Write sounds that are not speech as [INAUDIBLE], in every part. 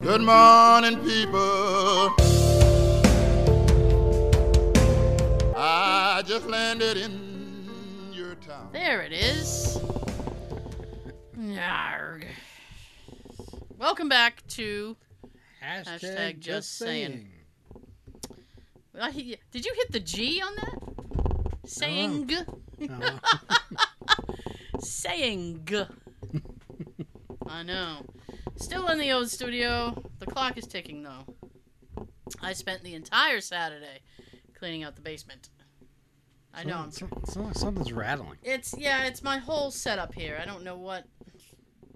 Good morning, people. I just landed in your town. There it is. Yarg. Welcome back to. Hashtag, Hashtag just, just saying. I- Did you hit the G on that? Saying. [LAUGHS] Saying. I know. Still in the old studio. The clock is ticking though. I spent the entire Saturday cleaning out the basement. I know. I'm some- some- something's rattling. It's yeah, it's my whole setup here. I don't know what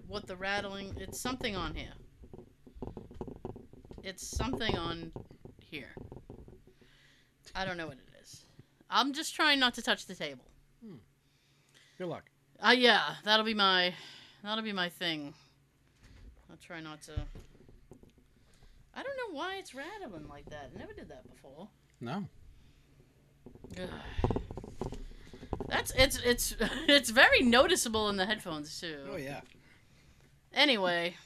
what the rattling. It's something on here. It's something on here. I don't know what it is. I'm just trying not to touch the table. Good luck. Uh yeah, that'll be my that'll be my thing. I'll try not to I don't know why it's rattling like that. I never did that before. No. Ugh. That's it's it's [LAUGHS] it's very noticeable in the headphones too. Oh yeah. Anyway,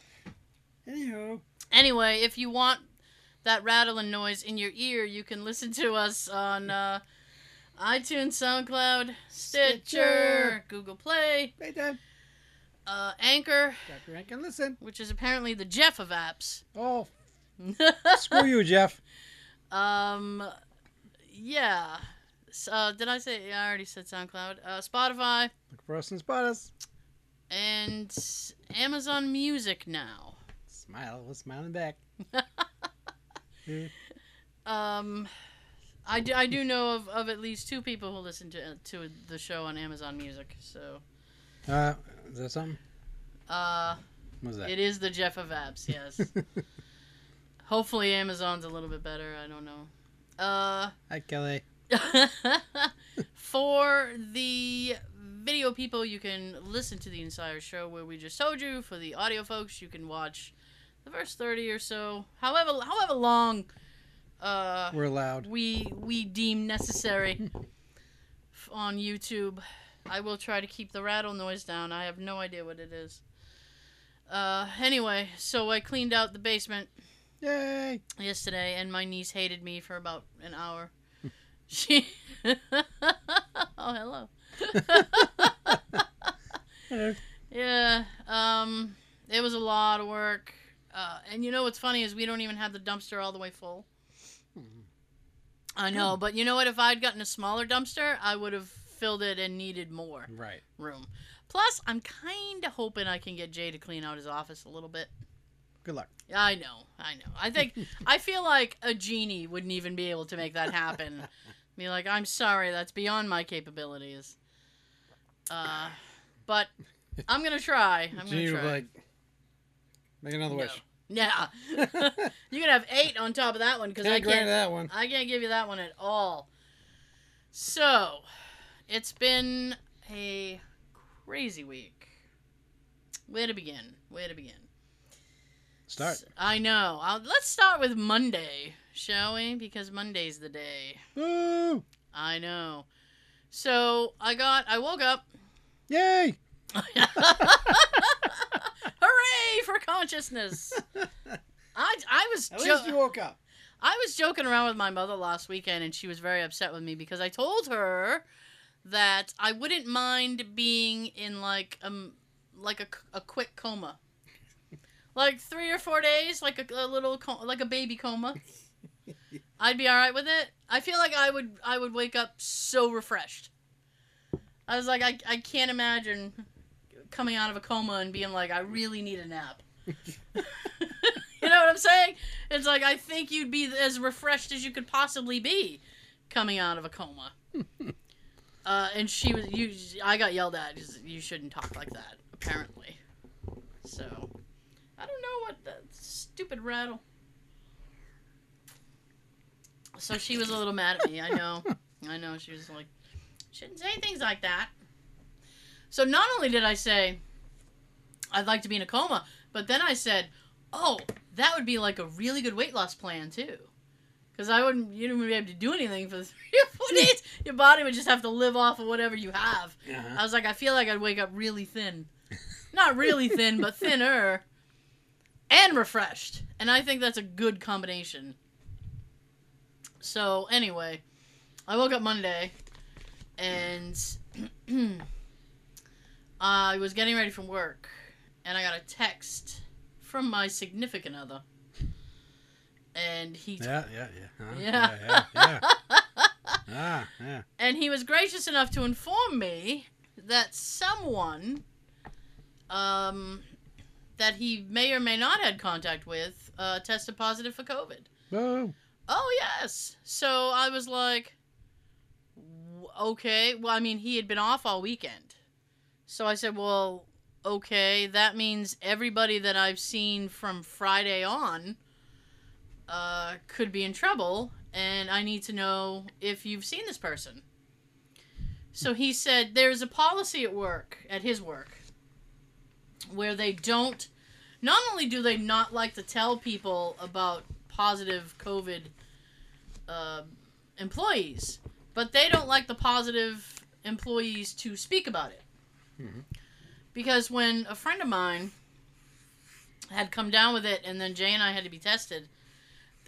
Anyhow. anyway, if you want that rattling noise in your ear, you can listen to us on uh, iTunes, SoundCloud, Stitcher, Stitcher. Google Play, Hey, Dad. Uh, Anchor, Dr. Can listen. which is apparently the Jeff of apps. Oh, [LAUGHS] screw you, Jeff. um, yeah. Uh, did I say? I already said SoundCloud. Uh, Spotify Look for us and spot us. and Amazon Music now. Smile. We're smiling back. [LAUGHS] Um, I do, I do know of, of at least two people who listen to to the show on Amazon Music. So, Uh, is that something? uh, What was that? it is the Jeff of apps. Yes. [LAUGHS] Hopefully, Amazon's a little bit better. I don't know. Uh, Hi, Kelly. [LAUGHS] for the video people, you can listen to the entire show where we just told you. For the audio folks, you can watch the first thirty or so, however however long. Uh, We're allowed. we we deem necessary [LAUGHS] on YouTube. I will try to keep the rattle noise down. I have no idea what it is. Uh, anyway, so I cleaned out the basement Yay! yesterday, and my niece hated me for about an hour. [LAUGHS] she. [LAUGHS] oh, hello. Hello. [LAUGHS] Yeah. Um, it was a lot of work. Uh, and you know what's funny is we don't even have the dumpster all the way full. I know, but you know what? If I'd gotten a smaller dumpster, I would have filled it and needed more Right. room. Plus, I'm kind of hoping I can get Jay to clean out his office a little bit. Good luck. I know, I know. I think I feel like a genie wouldn't even be able to make that happen. [LAUGHS] be like, I'm sorry, that's beyond my capabilities. Uh, but I'm gonna try. I'm Genie gonna try. like, make another No. wish. Yeah, [LAUGHS] you can have eight on top of that one because I can't. that one. I can't give you that one at all. So, it's been a crazy week. Where to begin? Where to begin? Start. S- I know. I'll, let's start with Monday, shall we? Because Monday's the day. Woo! I know. So I got. I woke up. Yay! [LAUGHS] Hooray for consciousness! [LAUGHS] I I was At jo- least you woke up. I was joking around with my mother last weekend, and she was very upset with me because I told her that I wouldn't mind being in like um like a, a quick coma, like three or four days, like a, a little like a baby coma. [LAUGHS] I'd be all right with it. I feel like I would I would wake up so refreshed. I was like I I can't imagine coming out of a coma and being like I really need a nap. [LAUGHS] You know what I'm saying? It's like I think you'd be as refreshed as you could possibly be coming out of a coma. [LAUGHS] uh, and she was you. I got yelled at. You shouldn't talk like that. Apparently. So I don't know what the stupid rattle. So she was a little mad at me. I know. I know. She was like, shouldn't say things like that. So not only did I say, I'd like to be in a coma, but then I said, oh, that would be like a really good weight loss plan too. Because I wouldn't, you wouldn't be able to do anything for [LAUGHS] three or four days. Your body would just have to live off of whatever you have. Uh-huh. I was like, I feel like I'd wake up really thin. Not really thin, but [LAUGHS] thinner. and refreshed. And I think that's a good combination. So, anyway, I woke up Monday and [CLEARS THROAT] I was getting ready for work and I got a text from my significant other. And he Yeah, yeah, yeah. Huh? Yeah. yeah, yeah, yeah. [LAUGHS] ah, yeah. and he was gracious enough to inform me that someone um, that he may or may not had contact with uh, tested positive for COVID. Whoa. Oh yes. So I was like, okay. Well, I mean, he had been off all weekend, so I said, well, okay. That means everybody that I've seen from Friday on uh, could be in trouble, and I need to know if you've seen this person. So he said there's a policy at work, at his work, where they don't. Not only do they not like to tell people about positive COVID uh, employees, but they don't like the positive employees to speak about it. Mhm. Because when a friend of mine had come down with it, and then Jay and I had to be tested,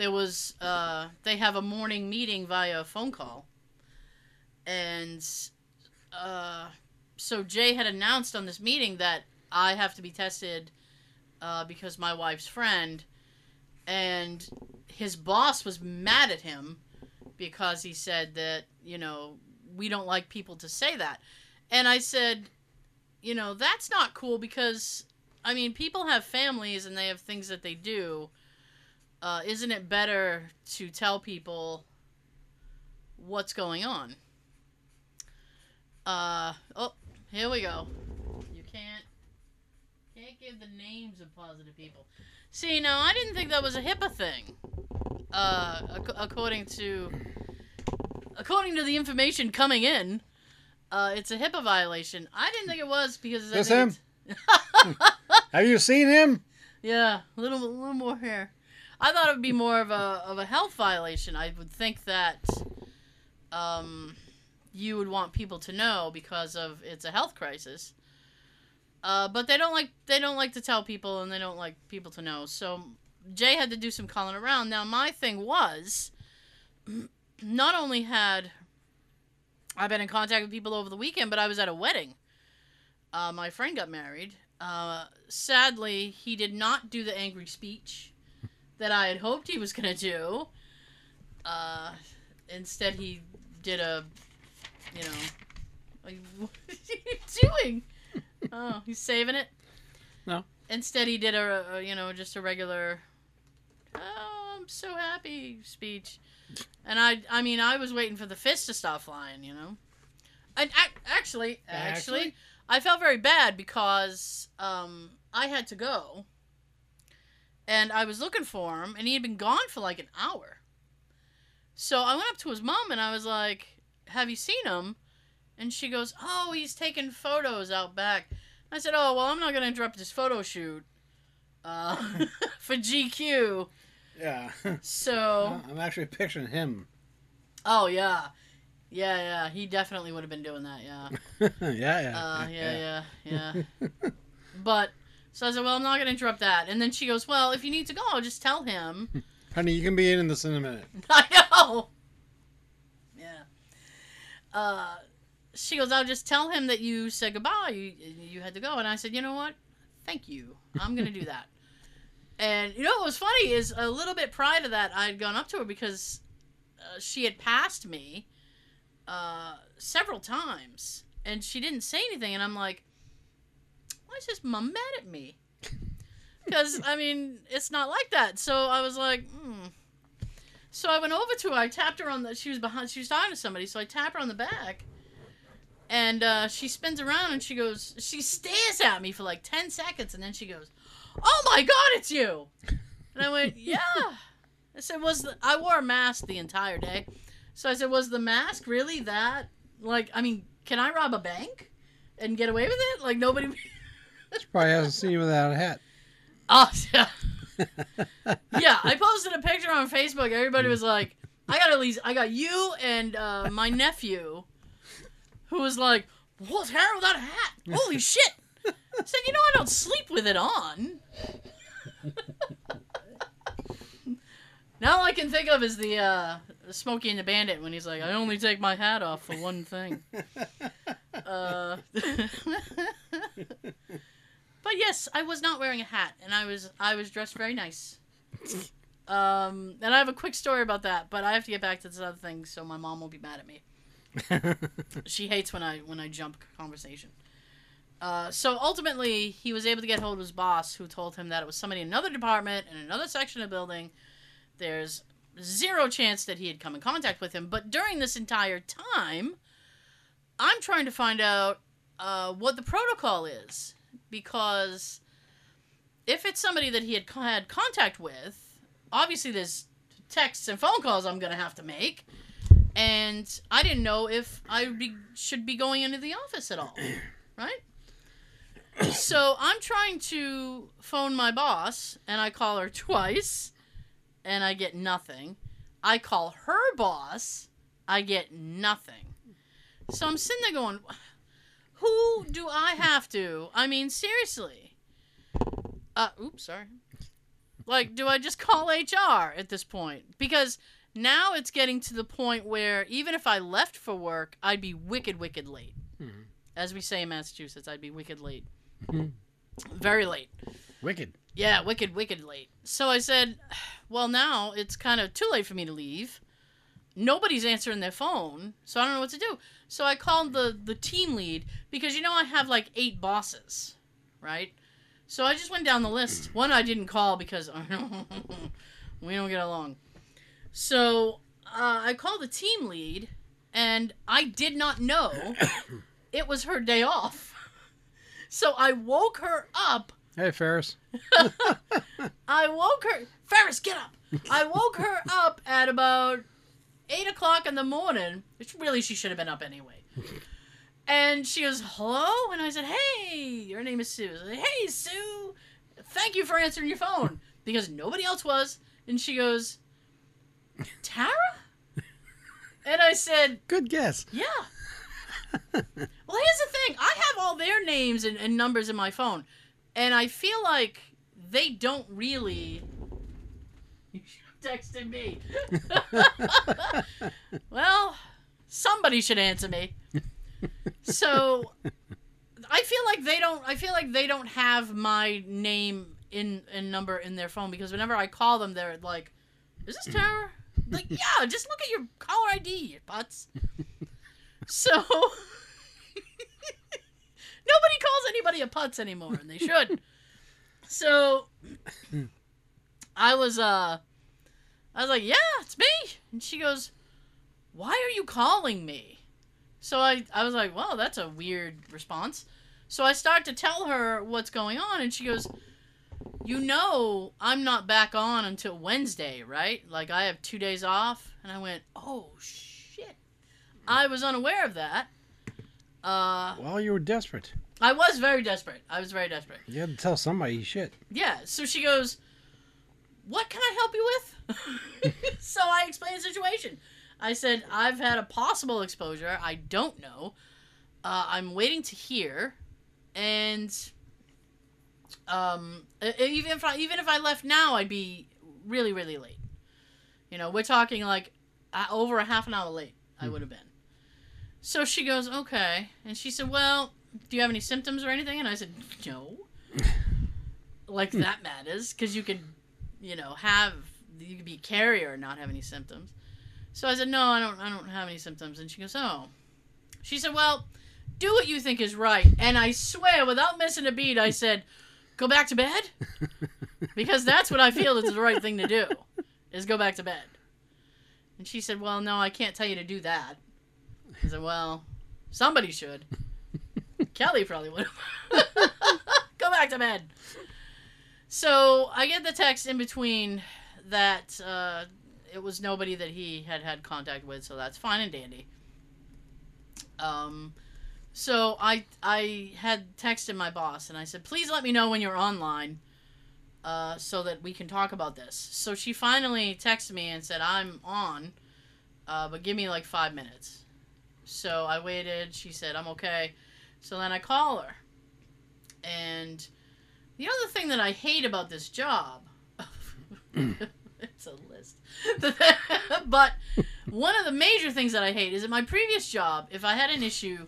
there was uh, they have a morning meeting via phone call, and uh, so Jay had announced on this meeting that I have to be tested uh, because my wife's friend, and his boss was mad at him because he said that you know we don't like people to say that, and I said, you know that's not cool because I mean people have families and they have things that they do. Uh, isn't it better to tell people what's going on? Uh oh, here we go. You can't can't give the names of positive people. See, now I didn't think that was a HIPAA thing. Uh, ac- according to according to the information coming in, uh, it's a HIPAA violation. I didn't think it was because That's him? [LAUGHS] Have you seen him? yeah, a little, a little more hair. I thought it would be more of a of a health violation. I would think that um, you would want people to know because of it's a health crisis. Uh, but they don't like they don't like to tell people, and they don't like people to know. So Jay had to do some calling around. Now my thing was, [CLEARS THROAT] not only had I been in contact with people over the weekend, but I was at a wedding. Uh, my friend got married. Uh, sadly, he did not do the angry speech that I had hoped he was gonna do. Uh, instead, he did a, you know, like, [LAUGHS] what are you doing? [LAUGHS] Oh, he's saving it. No. Instead, he did a, a you know, just a regular. Oh, I'm so happy speech, and I, I mean, I was waiting for the fist to stop flying, you know. And ac- actually, actually, Actually? I felt very bad because um, I had to go, and I was looking for him, and he had been gone for like an hour. So I went up to his mom and I was like, "Have you seen him?" And she goes, "Oh, he's taking photos out back." I said, "Oh, well, I'm not gonna interrupt his photo shoot uh, [LAUGHS] for GQ." Yeah. So, [LAUGHS] I'm actually picturing him. oh yeah, yeah, yeah, he definitely would have been doing that. Yeah. [LAUGHS] yeah, yeah. Uh, yeah, yeah, yeah. but so I said, well, I'm not gonna interrupt that. And then she goes, well, if you need to go, just tell him. [LAUGHS] Honey, you can be in this in a minute. [LAUGHS] I know. Yeah. Uh, she goes, I'll just tell him that you said goodbye. You you had to go, and I said, you know what? Thank you. I'm gonna do that. [LAUGHS] And you know what was funny is a little bit prior to that, I had gone up to her because uh, she had passed me uh, several times, and she didn't say anything. And I'm like, why is this mom mad at me? [LAUGHS] Because I mean, it's not like that. So I was like, hmm. So I went over to her. I tapped her on the. She was behind. She was talking to somebody. So I tap her on the back, and uh, she spins around and she goes. She stares at me for like ten seconds, and then she goes, "Oh my God, it's you!" And I went, [LAUGHS] "Yeah." I said, "Was the, I wore a mask the entire day?" So I said, "Was the mask really that? Like, I mean, can I rob a bank and get away with it? Like nobody." She probably hasn't seen you without a hat. Oh yeah. yeah, I posted a picture on Facebook. Everybody was like, "I got at least I got you and uh, my nephew, who was like, what's hair without a hat? Holy [LAUGHS] shit!" I said, "You know I don't sleep with it on." now all I can think of is the uh, Smokey and the Bandit when he's like, "I only take my hat off for one thing." [LAUGHS] [LAUGHS] uh, but yes, I was not wearing a hat, and I was I was dressed very nice. [LAUGHS] Um, and I have a quick story about that, but I have to get back to this other thing, so my mom won't be mad at me. [LAUGHS] She hates when I when I jump conversation. Uh, so ultimately, he was able to get hold of his boss, who told him that it was somebody in another department in another section of the building. There's zero chance that he had come in contact with him. But during this entire time, I'm trying to find out uh, what the protocol is because if it's somebody that he had had contact with, obviously there's texts and phone calls I'm gonna have to make, and I didn't know if I be, should be going into the office at all, [CLEARS THROAT] right? so I'm trying to phone my boss, and I call her [LAUGHS] twice, and I get nothing. I call her boss, I get nothing. So I'm sitting there going, who do I have to? I mean, seriously. Uh, oops, sorry. Like, do I just call HR at this point? Because now it's getting to the point where even if I left for work, I'd be wicked, wicked late. Mhm. As we say in Massachusetts, I'd be wicked late. Mhm. Very late. Wicked. Yeah, wicked, wicked late. So I said, [SIGHS] well, now it's kind of too late for me to leave. Nobody's answering their phone, so I don't know what to do. So I called the the team lead because you know I have like eight bosses, right? So I just went down the list. One I didn't call because [LAUGHS] we don't get along. So uh, I called the team lead, and I did not know [COUGHS] it was her day off. So I woke her up Hey, Ferris. [LAUGHS] [LAUGHS] I woke her. Ferris, get up! I woke her up at about eight o'clock in the morning. Which really she should have been up anyway. [LAUGHS] And she goes, "Hello," and I said, "Hey, your name is Sue." I said, "Hey, Sue, thank you for answering your phone [LAUGHS] because nobody else was." And she goes, "Tara," and I said, Good guess. yeah. well, here's the thing. I have all their names and, and numbers in my phone, and I feel like they don't really. You should have texted me. [LAUGHS] well, somebody should answer me. So, I feel like they don't. I feel like they don't have my name in and number in their phone because whenever I call them, they're like, "Is this Tara?" Like, yeah, just look at your caller ID, you butts. So [LAUGHS] nobody calls anybody a putz anymore, and they should. so I was uh I was like, Yeah, it's me. And she goes, Why are you calling me? So I, I was like, Well, that's a weird response. So I start to tell her what's going on, and she goes, You know, I'm not back on until Wednesday, right? Like, I have two days off. And I went, Oh, shit. I was unaware of that. Uh, Well, you were desperate. I was very desperate. I was very desperate. You had to tell somebody shit. Yeah, so she goes, What can I help you with? [LAUGHS] [LAUGHS] so I explained the situation. I said, I've had a possible exposure. I don't know. Uh, I'm waiting to hear. And um, even if I, even if I left now, I'd be really, really late. You know, we're talking like uh, over a half an hour late. I would have been. So she goes, okay, and she said, well, do you have any symptoms or anything? And I said, no. [LAUGHS] like that matters because you could, you know, have you could be carrier and not have any symptoms. So I said, no, I don't, I don't have any symptoms. And she goes, oh. She said, well, do what you think is right. And I swear, without missing a beat, I said, go back to bed [LAUGHS] because that's what I feel is the right thing to do, is go back to bed. And she said, well, no, I can't tell you to do that. I said, well, somebody should. [LAUGHS] Kelly probably would have. [LAUGHS] Go back to bed. So I get the text in between that uh, it was nobody that he had had contact with, so that's fine and dandy. Um, so I I had texted my boss and I said, please let me know when you're online, uh, so that we can talk about this. So she finally texted me and said, I'm on, uh, but give me like five minutes. So I waited. She said, I'm okay. So then I call her. And The other thing that I hate about this job, [LAUGHS] it's a list, [LAUGHS] but one of the major things that I hate is at my previous job, if I had an issue,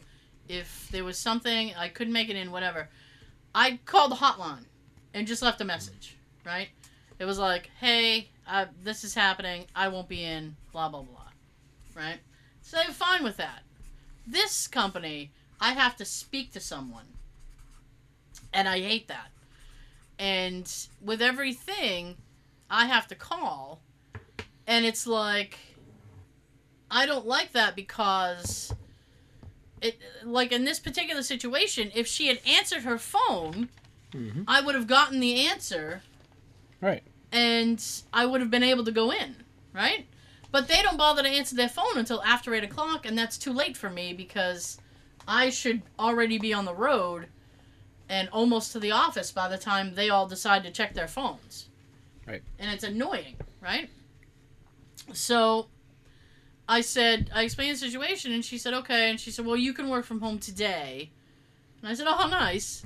if there was something I couldn't make it in, whatever, I called the hotline and just left a message, right? It was like, hey, uh, this is happening. I won't be in, blah, blah, blah, right? So they were fine with that. This company, I have to speak to someone. And I hate that. And with everything, I have to call. And it's like, I don't like that because, it like in this particular situation, if she had answered her phone, hmm I would have gotten the answer Right. and I would have been able to go in, right? But they don't bother to answer their phone until after 8 o'clock, and that's too late for me because I should already be on the road and almost to the office by the time they all decide to check their phones. Right. And it's annoying, right? So I said, I explained the situation, and she said, okay. And she said, well, you can work from home today. And I said, oh, how nice.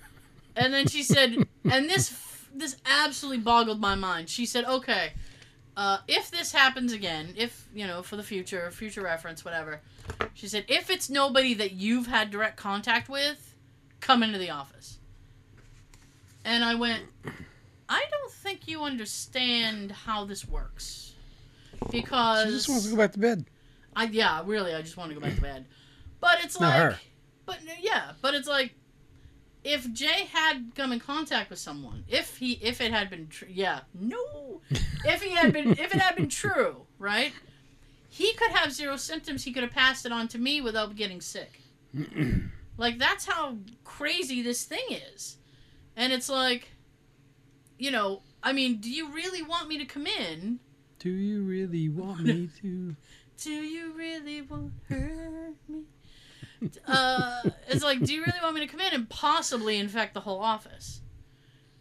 [LAUGHS] and then she said, and this this absolutely boggled my mind. She said, okay, uh, if this happens again, if, you know, for the future, future reference, whatever, she said, if it's nobody that you've had direct contact with, come into the office. And I went, I don't think you understand how this works. Because. She just wants to go back to bed. I yeah, really, I just want to go back to bed. But it's Not like, her. but yeah, but it's like, if Jay had come in contact with someone, if he, if it had been true, yeah, no, if he had been, if it had been true, right, he could have zero symptoms. He could have passed it on to me without getting sick. [CLEARS THROAT] like that's how crazy this thing is, and it's like, you know, I mean, do you really want me to come in? Do you really want me [LAUGHS] to? Do you really want hurt me? uh, it's like, do you really want me to come in and possibly infect the whole office?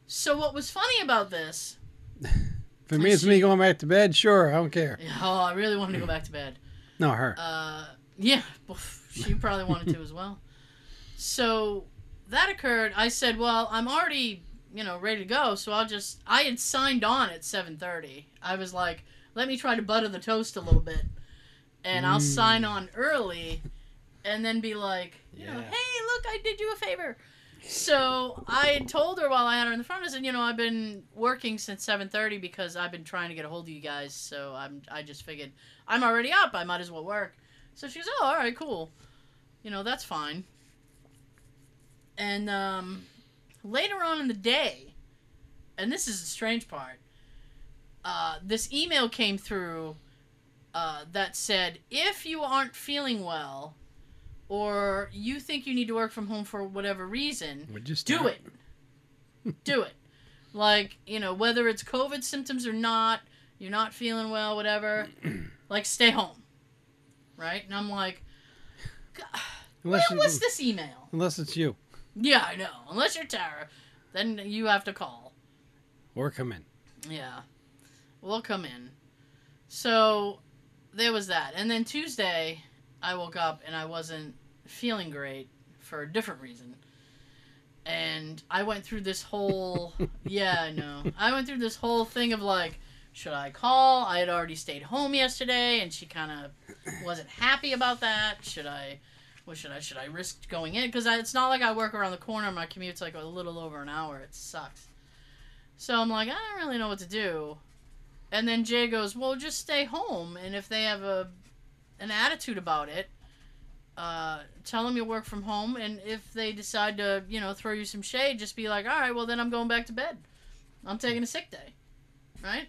So what was funny about this? If it means me going back to bed, sure, I don't care. [LAUGHS] Oh, I really wanted to go back to bed. No, her. Uh, yeah, [LAUGHS] she probably wanted to as well. So that occurred. I said, well, I'm already, you know, ready to go. So I'll just. I had signed on at 7:30. I was like, let me try to butter the toast a little bit, and I'll Mm. sign on early, and then be like, you know, hey, look, I did you a favor. So I had told her while I had her in the front, I said, you know, I've been working since 7:30 because I've been trying to get a hold of you guys. So I'm, I just figured I'm already up. I might as well work. So she goes, oh, all right, cool. You know, that's fine. And um, later on in the day, and this is the strange part, uh, this email came through uh, that said, if you aren't feeling well, or you think you need to work from home for whatever reason, do it. [LAUGHS] do it. Like, you know, whether it's COVID symptoms or not, you're not feeling well, whatever, [CLEARS THROAT] like, stay home. Right? And I'm like, "God, Unless, was this email? unless it's you. Yeah, I know. Unless you're Tara, then you have to call. Or come in. Yeah. We'll come in. So there was that. And then Tuesday, I woke up and I wasn't feeling great for a different reason. And I went through this whole. [LAUGHS] yeah, I know. I went through this whole thing of like, should I call? I had already stayed home yesterday and she kind of wasn't happy about that. Should I. What should I should I risk going in? Because it's not like I work around the corner. My commute's like a little over an hour. It sucks. So I'm like, I don't really know what to do. And then Jay goes, "Well, just stay home, and if they have a an attitude about it, uh, tell them you work from home. And if they decide to, you know, throw you some shade, just be like, all right, well then I'm going back to bed. I'm taking a sick day, right?"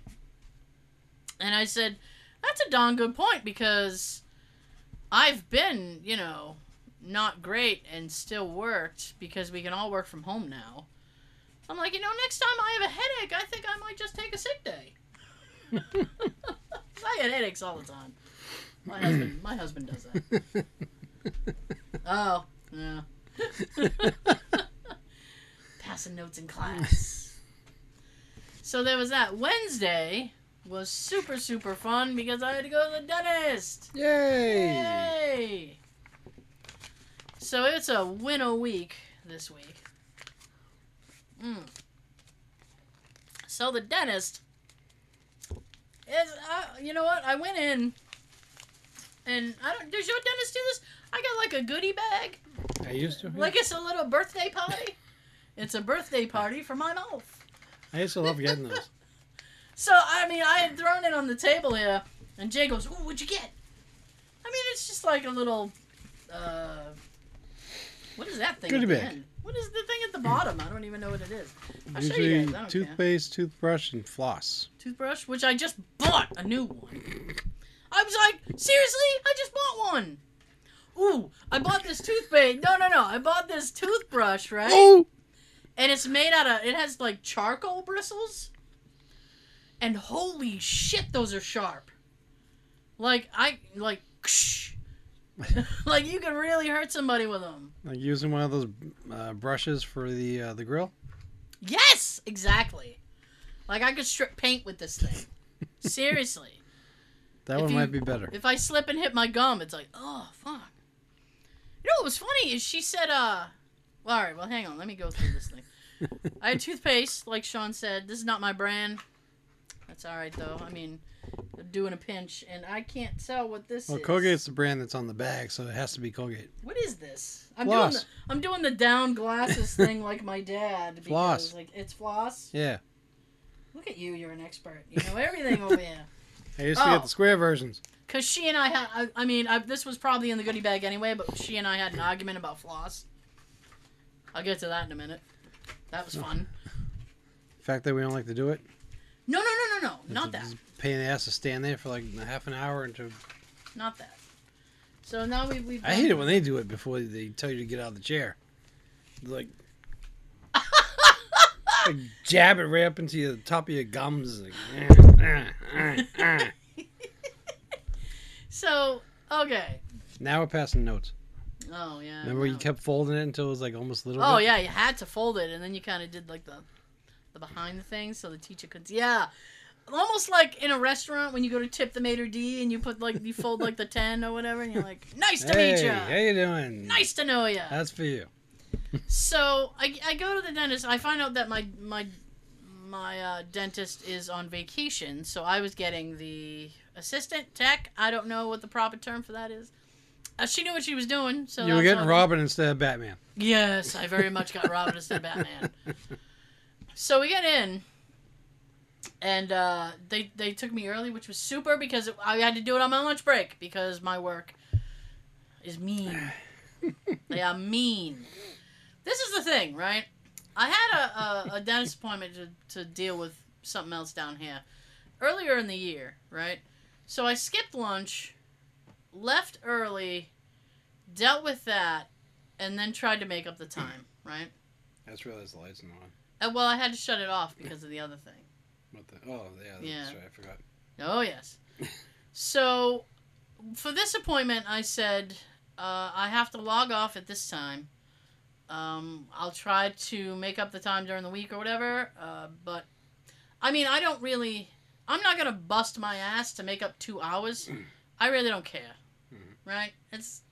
And I said, "That's a darn good point because I've been, you know, not great and still worked because we can all work from home now." I'm like, you know, next time I have a headache, I think I might just take a sick day. [LAUGHS] I get headaches all the time. My husband, my husband does that. [LAUGHS] Oh, yeah. [LAUGHS] Passing notes in class. So there was that. Wednesday was super super fun because I had to go to the dentist. Yay! Yay! So it's a win a week this week. So the dentist is, uh, you know what? I went in, and I don't. Does your dentist do this? I got like a goodie bag, I used to. like it's a little birthday party. it's a birthday party for my mouth. I used to love getting those. [LAUGHS] So I mean, I had thrown it on the table here, and Jay goes, "Ooh, what'd you get?" I mean, it's just like a little, uh, what is that thing? Goodie bag. What is the thing at the bottom? I don't even know what it is. I'll show you guys. I don't care. toothpaste, toothbrush, and floss. Toothbrush, which I just bought a new one. I was like, seriously, I just bought one. Ooh, I bought this toothpaste. No, no, no. I bought this toothbrush, right? Oh! and it's made out of it has like charcoal bristles and holy shit those are sharp like i like [LAUGHS] like you can really hurt somebody with them Like using one of those uh, brushes for the uh, the grill. yes exactly like i could strip paint with this thing [LAUGHS] seriously That If one you- might be better. if i slip and hit my gum it's like oh fuck you know what was funny is she said uh well, all right well hang on let me go through this thing [LAUGHS] I had toothpaste, like Sean said. This is not my brand. That's all right though. I mean, doing a pinch, and I can't tell what this is. well, is. Colgate's the brand that's on the bag, so it has to be Colgate. What is this? I'm Floss. doing the I'm doing the down glasses [LAUGHS] thing like my dad. Because, Floss. Like it's floss. Yeah, Look at you. You're an expert. You know everything over here. [LAUGHS] I used to Oh. get the oh. square versions. Cause she and I had. I, I mean, I, this was probably in the goodie bag anyway. But she and I had an argument about floss. I'll get to that in a minute. That was fun. The [LAUGHS] fact that we don't like to do it. No, no, no, no, no. Not that. Pain in the ass to stand there for like a half an hour and to. Not that. So now we, we've. I hate it when they do it before they tell you to get out of the chair. Like, [LAUGHS] like jab it right up into the top of your gums. Like, eh, eh, eh. So okay. Now we're passing notes. Oh yeah. Remember you kept folding it until it was like almost little. Oh bit? yeah, you had to fold it, and then you kind of did like the, the behind the thing, so the teacher could. Yeah, almost like in a restaurant when you go to tip the maitre d, and you put like you fold like the [LAUGHS] ten or whatever, and you're like, "Nice to Hey, meet you. how you doing? Nice to know you." That's for you. So I, I go to the dentist. I find out that my my my uh, dentist is on vacation, so I was getting the assistant tech. I don't know what the proper term for that is. Uh, she knew what she was doing, so you were getting Robin instead of Batman. Yes, I very much got Robin instead of Batman. [LAUGHS] So we get in, and uh, they they took me early, which was super because it, I had to do it on my lunch break because my work is mean. [LAUGHS] they are mean. This is the thing, right? I had a, a, a dentist appointment to, to deal with something else down here earlier in the year, right? So I skipped lunch, left early, dealt with that, and then tried to make up the time, right? I just realized the lights not on. And well, I had to shut it off because of the other thing. What the? Oh, yeah, that's Yeah. right. I forgot. Oh yes. so, for this appointment, I said uh, I have to log off at this time. Um, I'll try to make up the time during the week or whatever. Uh, but I mean, I don't really. I'm not gonna bust my ass to make up two hours. I really don't care. Mhm. Right? It's.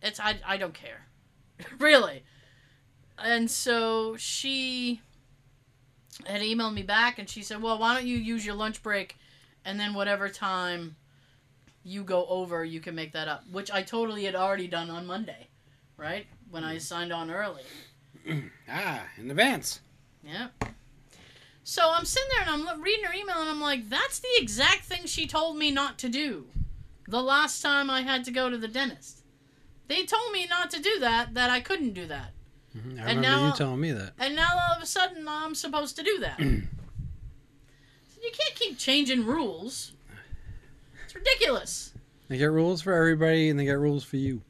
It's I I don't care, [LAUGHS] really. And so she had emailed me back and she said, "Well, why don't you use your lunch break and then whatever time you go over, you can make that up." Which I totally had already done on Monday, right? When I signed on early. [CLEARS THROAT] Ah, in advance. Yeah. So I'm sitting there and I'm reading her email and I'm like, "That's the exact thing she told me not to do." The last time I had to go to the dentist. They told me not to do that, that I couldn't do that. Mhm, I And remember now- you telling me that. And now all of a sudden I'm supposed to do that. [CLEARS THROAT] you can't keep changing rules. It's ridiculous. They get rules for everybody, and they get rules for you.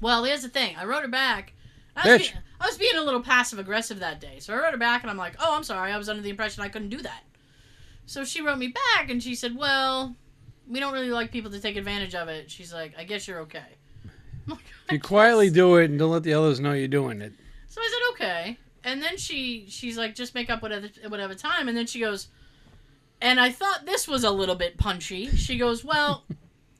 Well, here's the thing. I wrote her back. I was, being, I was being a little passive aggressive that day. So I wrote her back and I'm like, oh, I'm sorry. I was under the impression I couldn't do that. So she wrote me back and she said, well, we don't really like people to take advantage of it. She's like, I guess you're okay. [LAUGHS] Like, you quietly do it and don't let the others know you're doing it. So I said okay, and then she she's like, just make up whatever whatever time, and then she goes, and I thought this was a little bit punchy. She goes, well,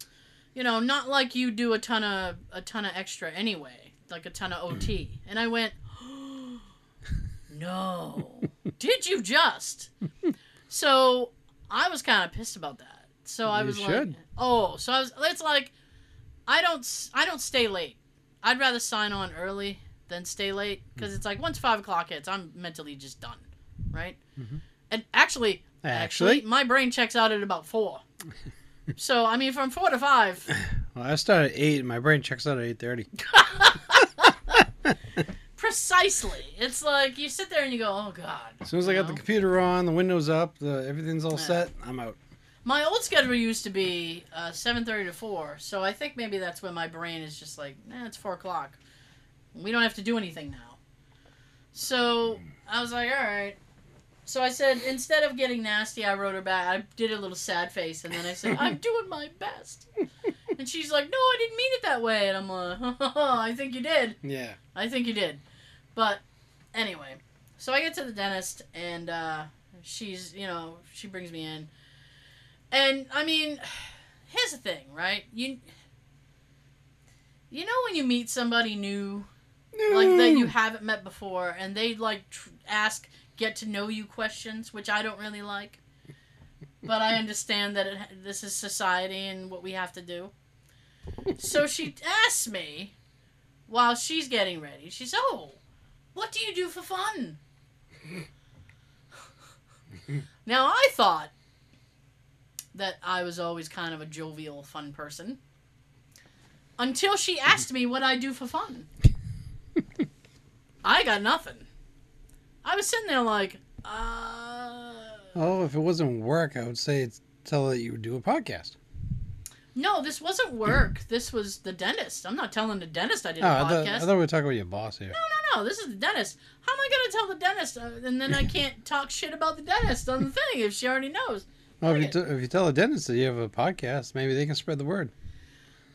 [LAUGHS] you know, not like you do a ton of a ton of extra anyway, like a ton of OT, [CLEARS THROAT] and I went, [GASPS] no. Did you just? So I was kind of pissed about that. So I You was should. like, oh, so I was. It's like, I don't. I don't stay late. I'd rather sign on early than stay late because it's like once five o'clock hits, I'm mentally just done, right? Mhm. And actually, Actually, my brain checks out at about four. [LAUGHS] so I mean, from four to five. [SIGHS] well, I start at eight, and my brain checks out at eight thirty. [LAUGHS] [LAUGHS] Precisely. It's like you sit there and you go, "Oh God." As soon as I got the computer on, the windows up, the everything's all Yeah. set, I'm out. My old schedule used to be uh, seven thirty to four, so I think maybe that's when my brain is just like, "Nah, it's four o'clock. We don't have to do anything now." So I was like, "All right." So I said, instead of getting nasty, I wrote her back. I did a little sad face, and then I said, "I'm doing my best." And she's like, "No, I didn't mean it that way." And I'm like, oh, [LAUGHS] "I think you did." Yeah. I think you did. But anyway, so I get to the dentist and uh, she's, you know, she brings me in. And I mean, [SIGHS] here's the thing, right? You You know when you meet somebody new like that you haven't met before and they like tr- ask get to know you questions, which I don't really like. But I understand that it, this is society and what we have to do. So she asks me while she's getting ready. She says, "Oh, what do you do for fun?" now I thought that I was always kind of a jovial, fun person until she asked me what I do for fun. [LAUGHS] I got nothing. I was sitting there like, uh, Oh, if it wasn't work, I would say it's tell that you would do a podcast. no, this wasn't work. This was the dentist. I'm not telling the dentist I did Oh, a I thought, podcast. I thought we were talking about your boss here. No, no, no. This is the dentist. How am I going to tell the dentist? Uh, and then I [LAUGHS] can't talk shit about the dentist on the thing if she already knows. Well, if you, t- if you tell a dentist that you have a podcast, maybe they can spread the word.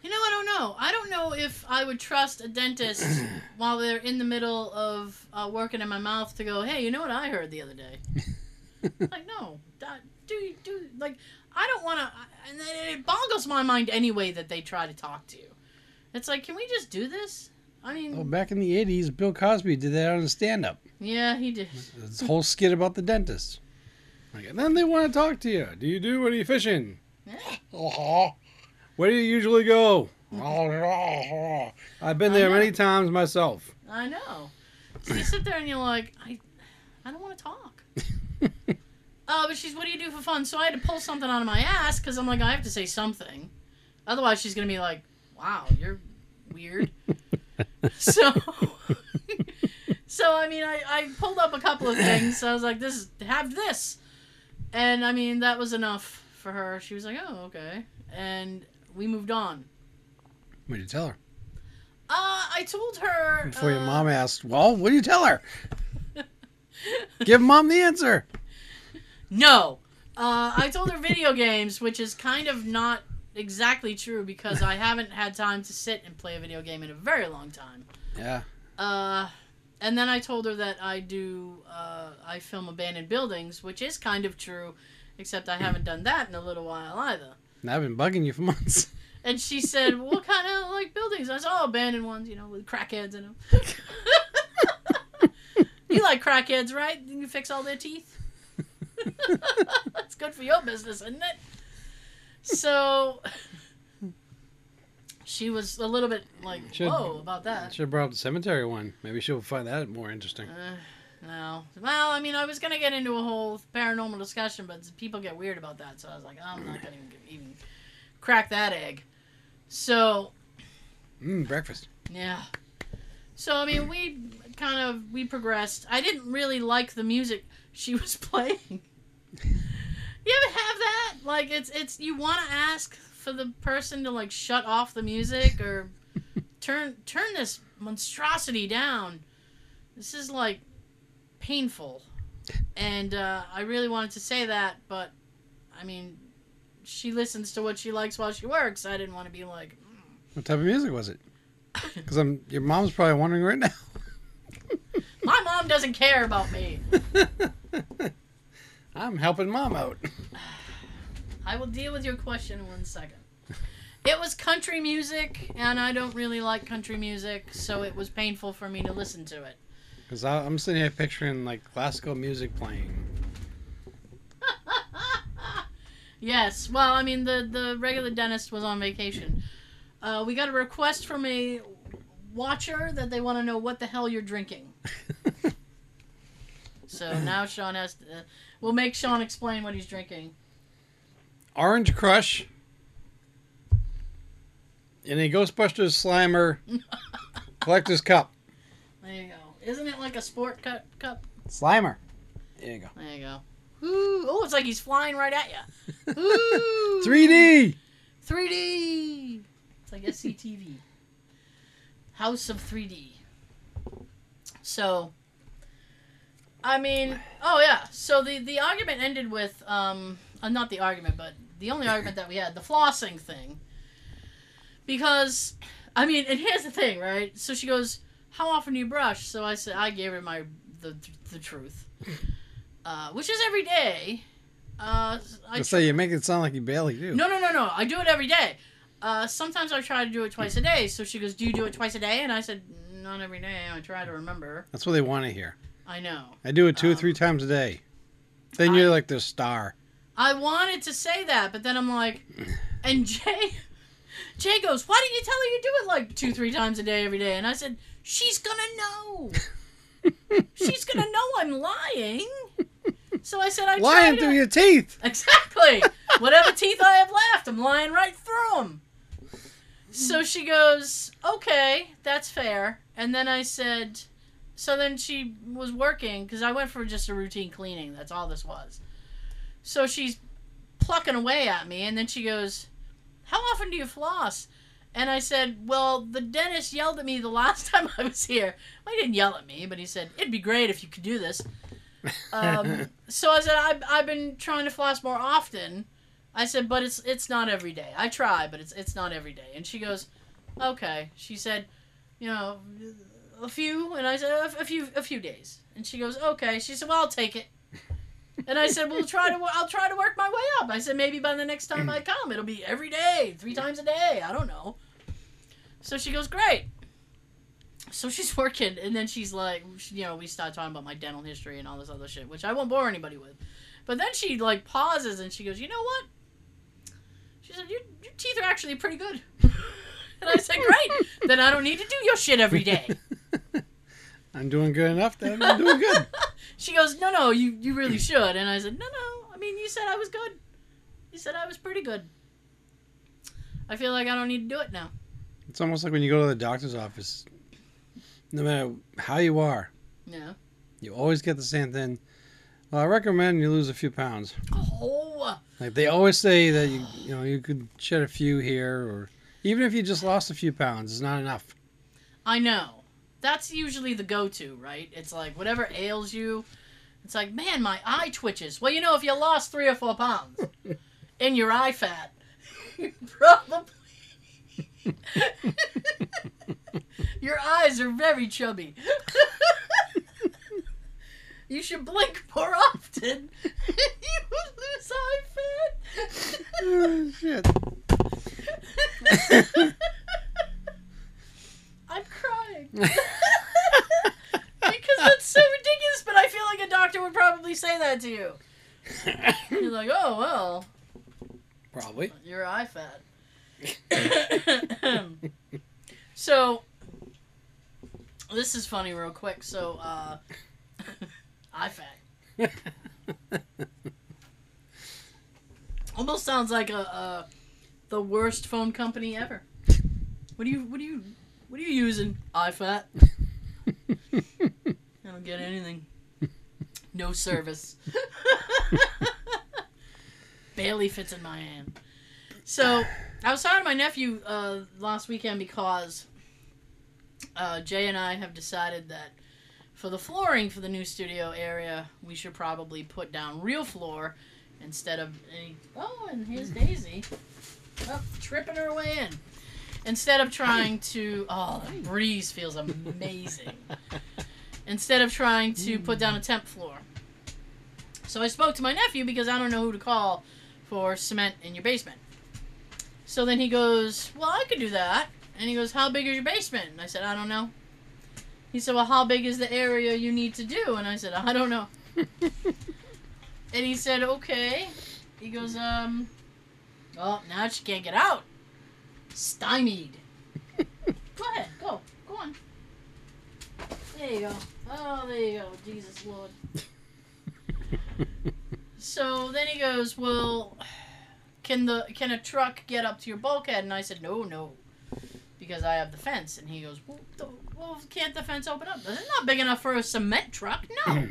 You know, I don't know. I don't know if I would trust a dentist [CLEARS THROAT] while they're in the middle of uh, working in my mouth to go, hey, you know what I heard the other day? [LAUGHS] like, no. that- Do you, do, like, I don't want to, and it it boggles my mind anyway that they try to talk to you. It's like, can we just do this? I mean, Well, back in the 80s, Bill Cosby did that on a stand up. yeah, he did. This whole skit about the dentist. Like, and then they want to talk to you. Do you do any fishing? [LAUGHS] Uh-huh. Where do you usually go? [LAUGHS] I've been there many times myself. I know. So you sit there and you're like, I, I don't want to talk. [LAUGHS] Oh, but she's, what do you do for fun? So I had to pull something out of my ass because I'm like, I have to say something. Otherwise, she's going to be like, wow, you're weird. [LAUGHS] so, so I mean, I, I pulled up a couple of things. So I was like, this is, have this. And I mean, that was enough for her. She was like, oh, okay. And we moved on. What did you tell her? Uh, I told her. Before your uh, mom asked, well, what do you tell her? [LAUGHS] Give mom the answer. No. Uh, I told her video games, which is kind of not exactly true because I haven't had time to sit and play a video game in a very long time. Yeah. Uh, and then I told her that I do, uh, I film abandoned buildings, which is kind of true, except I haven't done that in a little while either. I've been bugging you for [LAUGHS] months. And she said, "What kind of like buildings?" I said, "Oh, abandoned ones, you know, with crackheads in them." [LAUGHS] you like crackheads, right? You can fix all their teeth. [LAUGHS] That's good for your business, isn't it? So she was a little bit like, Should- "Whoa," about that. Should have brought up the cemetery one. Maybe she'll find that more interesting. Uh, no. Well, I mean, I was gonna get into a whole paranormal discussion, but people get weird about that, so I was like, I'm not gonna even, even crack that egg. So Mmm, breakfast. Yeah. So I mean, we kind of we progressed. I didn't really like the music she [LAUGHS] was playing. you ever have that? Like it's it's you want to ask for the person to like shut off the music or turn turn this monstrosity down. This is like painful. And uh, I really wanted to say that, but I mean, she listens to what she likes while she works. I didn't want to be like, What type of music was it? Because I'm your mom's probably wondering right now. [LAUGHS] my mom doesn't care about me. [LAUGHS] I'm helping mom out. [SIGHS] I will deal with your question in one second. It was country music, and I don't really like country music, so it was painful for me to listen to it. Because I'm sitting here picturing like classical music playing. [LAUGHS] Yes. Well, I mean, the the regular dentist was on vacation. Uh, we got a request from a watcher that they want to know what the hell you're drinking. [LAUGHS] So now Sean has to. Uh, we'll make Sean explain what he's drinking. Orange Crush. In a Ghostbusters Slimer [LAUGHS] Collector's Cup. There you go. Isn't it like a sport cut cup? Slimer. There you go. There you go. Ooh, oh, it's like he's flying right at you. [LAUGHS] Ooh. 3D! 3D. It's like SCTV. House of 3D. So, I mean, oh yeah. So the the argument ended with um, uh, not the argument, but the only argument that we had, the flossing thing. Because, I mean, and here's the thing, right? So she goes, "How often do you brush?" So I said, I gave her my the the truth, [LAUGHS] uh, which is every day. Uh, I I say you make it sound like you barely do. no, no, no, no. I do it every day. Uh, sometimes I try to do it twice a day. So she goes, "Do you do it twice a day?" And I said, "Not every day. I try to remember." That's what they want to hear. I know. I do it two or Um, three times a day. Then I- you're like the star. I wanted to say that, but then I'm like, and Jay, [LAUGHS] Jay goes, "Why didn't you tell her you do it like two, three times a day every day?" And I said, "She's gonna know. [LAUGHS] She's gonna know I'm lying." So I said, "I try Lying to." through your teeth. Exactly. Whatever teeth I have left, I'm lying right through them. So she goes, okay, that's fair. And then I said, so then she was working because I went for just a routine cleaning. That's all this was. So she's plucking away at me, and then she goes, how often do you floss? And I said, well, the dentist yelled at me the last [LAUGHS] time I was here. Well, he didn't yell at me, but he said, it'd be great if you could do this. Um, [LAUGHS] so I said I've, I've been trying to floss more often. I said, but it's it's not every day. I try, but it's it's not every day. And she goes, okay. She said, you know, a few, and I said a, a few a few days. And she goes, okay. She said, well, I'll take it. And I said, "We'll try to. I'll try to work my way up." I said, "Maybe by the next time I [CLEARS THROAT] come, it'll be every day, three times a day. I don't know." So she goes, "Great." So she's [LAUGHS] working, and then she's like, you know, we start talking about my dental history and all this other shit, which I won't bore anybody with. But then she like pauses and she goes, "You know what?" She said, "Your, your teeth are actually pretty good." [LAUGHS] and I said, "Great. then I don't need to do your shit every day." [LAUGHS] I'm doing good enough. Then I'm doing good. She goes, "No, no, you you really mm. should." And I said, "No, no. I mean, you said I was good. You said I was pretty good. I feel like I don't need to do it now." It's almost like when you go to the doctor's office. No matter how you are, Yeah. you always get the same thing. Well, I recommend you lose a few pounds. Oh, Like they always say that you you know you could shed a few here, or even if you just lost a few pounds, it's not enough. I know. That's usually the go-to, right? It's like whatever ails you. It's like, man, my eye twitches. Well, you know, if you lost three or four pounds [LAUGHS] in your eye fat, you [LAUGHS] probably [LAUGHS] your eyes are very chubby. you should blink more often. you lose eye fat. Oh, shit. I'm crying. [LAUGHS] [LAUGHS] because that's so ridiculous, but I feel like a doctor would probably say that to you. You're like, oh, well, Probably. your eye fat. [LAUGHS] so, this is funny, real quick. So, uh, eye fat. Almost sounds like a, a the worst phone company ever. What do you what do you what are you using? iFat. [LAUGHS] I don't get anything. No service. [LAUGHS] Barely fits in my hand. So I was talking to my nephew uh, last weekend because uh, Jay and I have decided that for the flooring for the new studio area, we should probably put down real floor instead of any. Oh, and here's Daisy. Oh, tripping her way in. Instead of trying to. Oh, the breeze feels amazing. [LAUGHS] Instead of trying to put down a temp floor. So I spoke to my nephew because I don't know who to call for cement in your basement. So then he goes, Well, I could do that. And he goes, How big is your basement? And I said, I don't know. He said, "Well, how big is the area you need to do?" And I said, "I don't know." [LAUGHS] and he said, "Okay." He goes, "Um, well, now she can't get out. Stymied." [LAUGHS] go ahead, go, go on. There you go. Oh, there you go. Jesus Lord. [LAUGHS] so then he goes, "Well, can the can a truck get up to your bulkhead?" And I said, "No, no." Because I have the fence, and he goes, well, the, well, can't the fence open up? It's not big enough for a cement truck. No.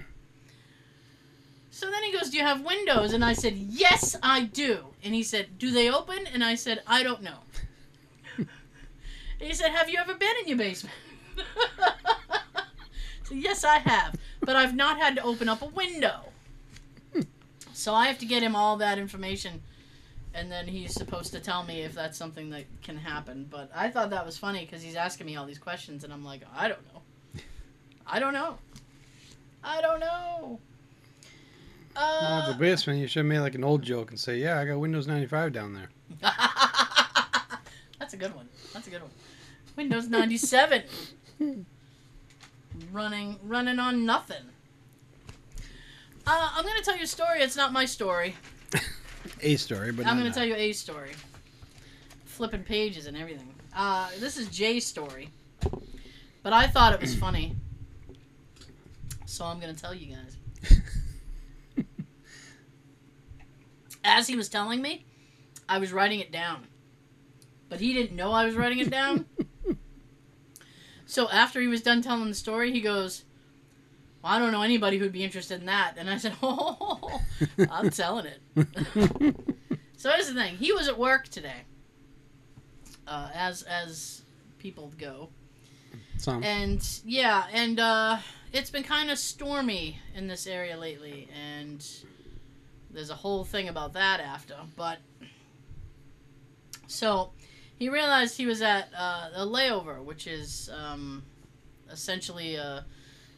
[CLEARS THROAT] so then he goes, Do you have windows? And I said, Yes, I do. And he said, Do they open? And I said, I don't know. He said, Have you ever been in your basement? [LAUGHS] so, yes, I have. But I've not had to open up a window. So I have to get him all that information. And then he's supposed to tell me if that's something that can happen. But I thought that was funny because he's asking me all these questions, and I'm like, I don't know. I don't know. I don't know. Well, Uh, the basement, you should have made like an old joke and say, "Yeah, I got Windows 95 down there." [LAUGHS] That's a good one. That's a good one. Windows 97. running running on nothing. Uh, I'm going to tell you a story. It's not my story. [LAUGHS] A story, but I'm going to tell you a story. Flipping pages and everything. Uh, this is Jay's story. But I thought it was [CLEARS THROAT] funny. So I'm going to tell you guys. [LAUGHS] As he was telling me, I was writing it down. But he didn't know I was writing it down. [LAUGHS] so after he was done telling the story, he goes, well, I don't know anybody who'd be interested in that. And I said, [LAUGHS] Oh, I'm telling it. [LAUGHS] so here's the thing. He was at work today, uh, as as people go, Some. and yeah, and uh, it's been kind of stormy in this area lately, and there's a whole thing about that after. But so he realized he was at uh, a layover, which is um, essentially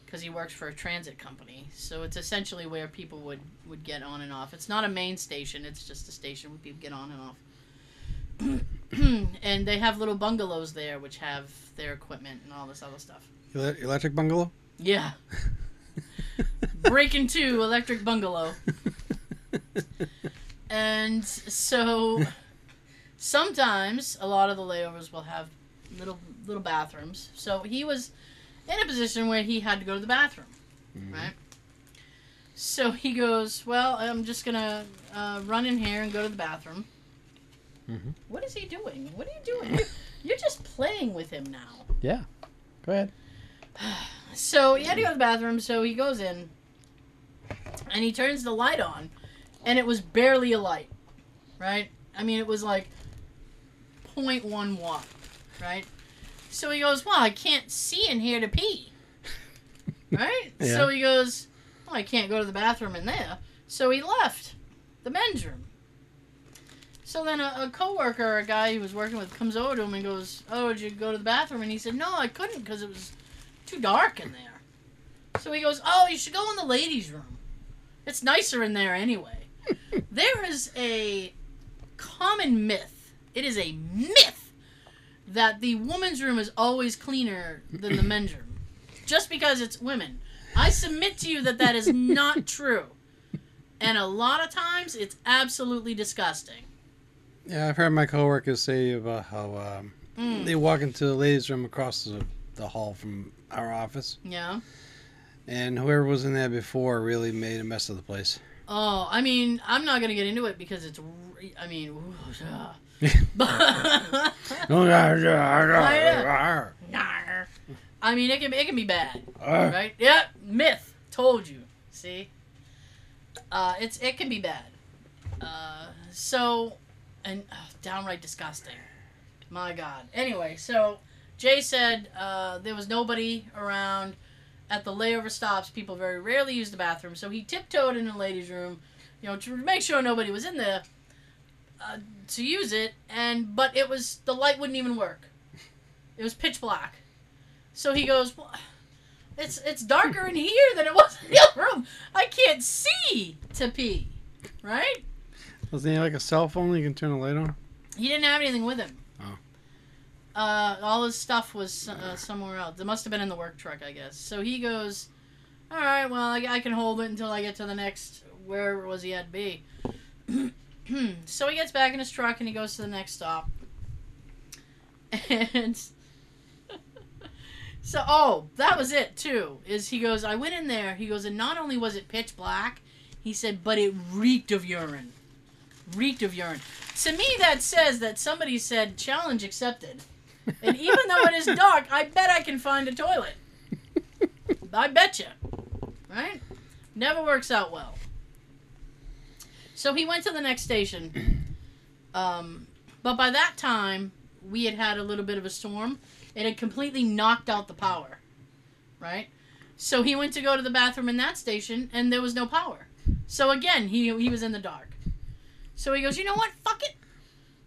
because he works for a transit company. So it's essentially where people would, would get on and off. It's not a main station, it's just a station where people get on and off. [CLEARS THROAT] and they have little bungalows there which have their equipment and all this other stuff. Electric bungalow. Yeah. [LAUGHS] Break into electric bungalow. [LAUGHS] And so sometimes a lot of the layovers will have little little bathrooms. So he was in a position where he had to go to the bathroom, Mhm. right? So he goes, "Well, I'm just gonna uh, run in here and go to the bathroom." Mhm. What is he doing? What are you doing? You- You're just playing with him now. Yeah. Go ahead. [SIGHS] So he had to go to the bathroom, so he goes in and he turns the light on, and it was barely a light, right? I mean, it was like 0.1 watt, right? So he goes, Well, I can't see in here to pee, [LAUGHS] right? Yeah. So he goes, Well, I can't go to the bathroom in there. So he left the men's room. So then a, a coworker, a guy he was working with, comes over to him and goes, "Oh, did you go to the bathroom?" And he said, "No, I couldn't because it was too dark in there." So he goes, "Oh, you should go in the ladies' room. It's nicer in there anyway." [LAUGHS] there is a common myth. It is a myth that the woman's room is always cleaner than the men's room, just because it's women. I submit to you that that is not [LAUGHS] true, and a lot of times it's absolutely disgusting. Yeah, I've heard my coworkers say about how um, Mm. they walk into the ladies' room across the, the hall from our office, Yeah. and whoever was in there before really made a mess of the place. Oh, I mean, I'm not gonna get into it because it's. I mean, ooh, yeah. but Nar. I mean, it can be, it can be bad, right? Yeah, myth. Told you. See, uh, it's it can be bad. Uh, so, and uh, downright disgusting. My God. Anyway, so Jay said uh, there was nobody around at the layover stops. People very rarely use the bathroom, so he tiptoed in the ladies' room, you know, to make sure nobody was in there uh, to use it. And but it was the light wouldn't even work. It was pitch black. So he goes, well, "It's it's darker in here than it was in the other room. I can't see to pee." Right? Wasn't he like a cell phone? You can turn the light on. He didn't have anything with him. Oh. uh, all his stuff was uh, somewhere else. It must have been in the work truck, I guess. So he goes, "All right, well, I, I can hold it until I get to the next wherever it was he had to be." [CLEARS THROAT] Hmm. so he gets back in his truck and he goes to the next stop. And [LAUGHS] so, oh, that was it too. Is he goes, I went in there. He goes, and not only was it pitch black, he said, but it reeked of urine. Reeked of urine. To me, that says that somebody said challenge accepted. And even though it is [LAUGHS] dark, I bet I can find a toilet. I bet you. Right? Never works out well. So he went to the next station. Um, but by that time, we had had a little bit of a storm. It had completely knocked out the power. Right? So he went to go to the bathroom in that station, and there was no power. So again, he, he was in the dark. So he goes, you know what? Fuck it.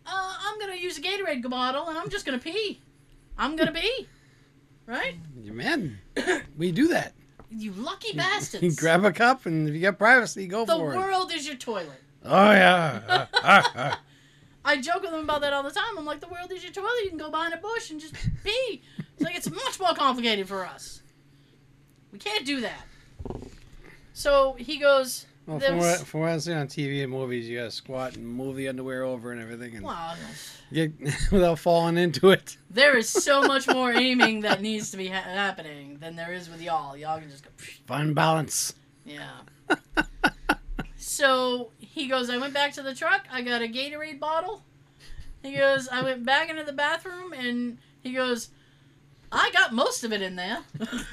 Uh, I'm to use a Gatorade bottle, and I'm just to pee. I'm to pee. Right? Man, [COUGHS] we do that. You lucky bastards. You [LAUGHS] grab a cup, and if you get privacy, go the for it. The world is your toilet. Oh yeah. Ah, ah, ah. I joke with them about that all the time. I'm like, the world is your toilet. You can go behind a bush and just pee. It's like it's much more complicated for us. We can't do that. So he goes. Well, from what, from what I see on TV and movies, you gotta squat and move the underwear over and everything, and Wow, get [LAUGHS] without falling into it. there is so [LAUGHS] much more aiming that needs to be ha- happening than there is with y'all. Y'all can just go. psh, Fine balance. Yeah. [LAUGHS] so he goes, I went back to the truck. I got a Gatorade bottle. He goes, I went back into the bathroom and he goes, I got most of it in there. I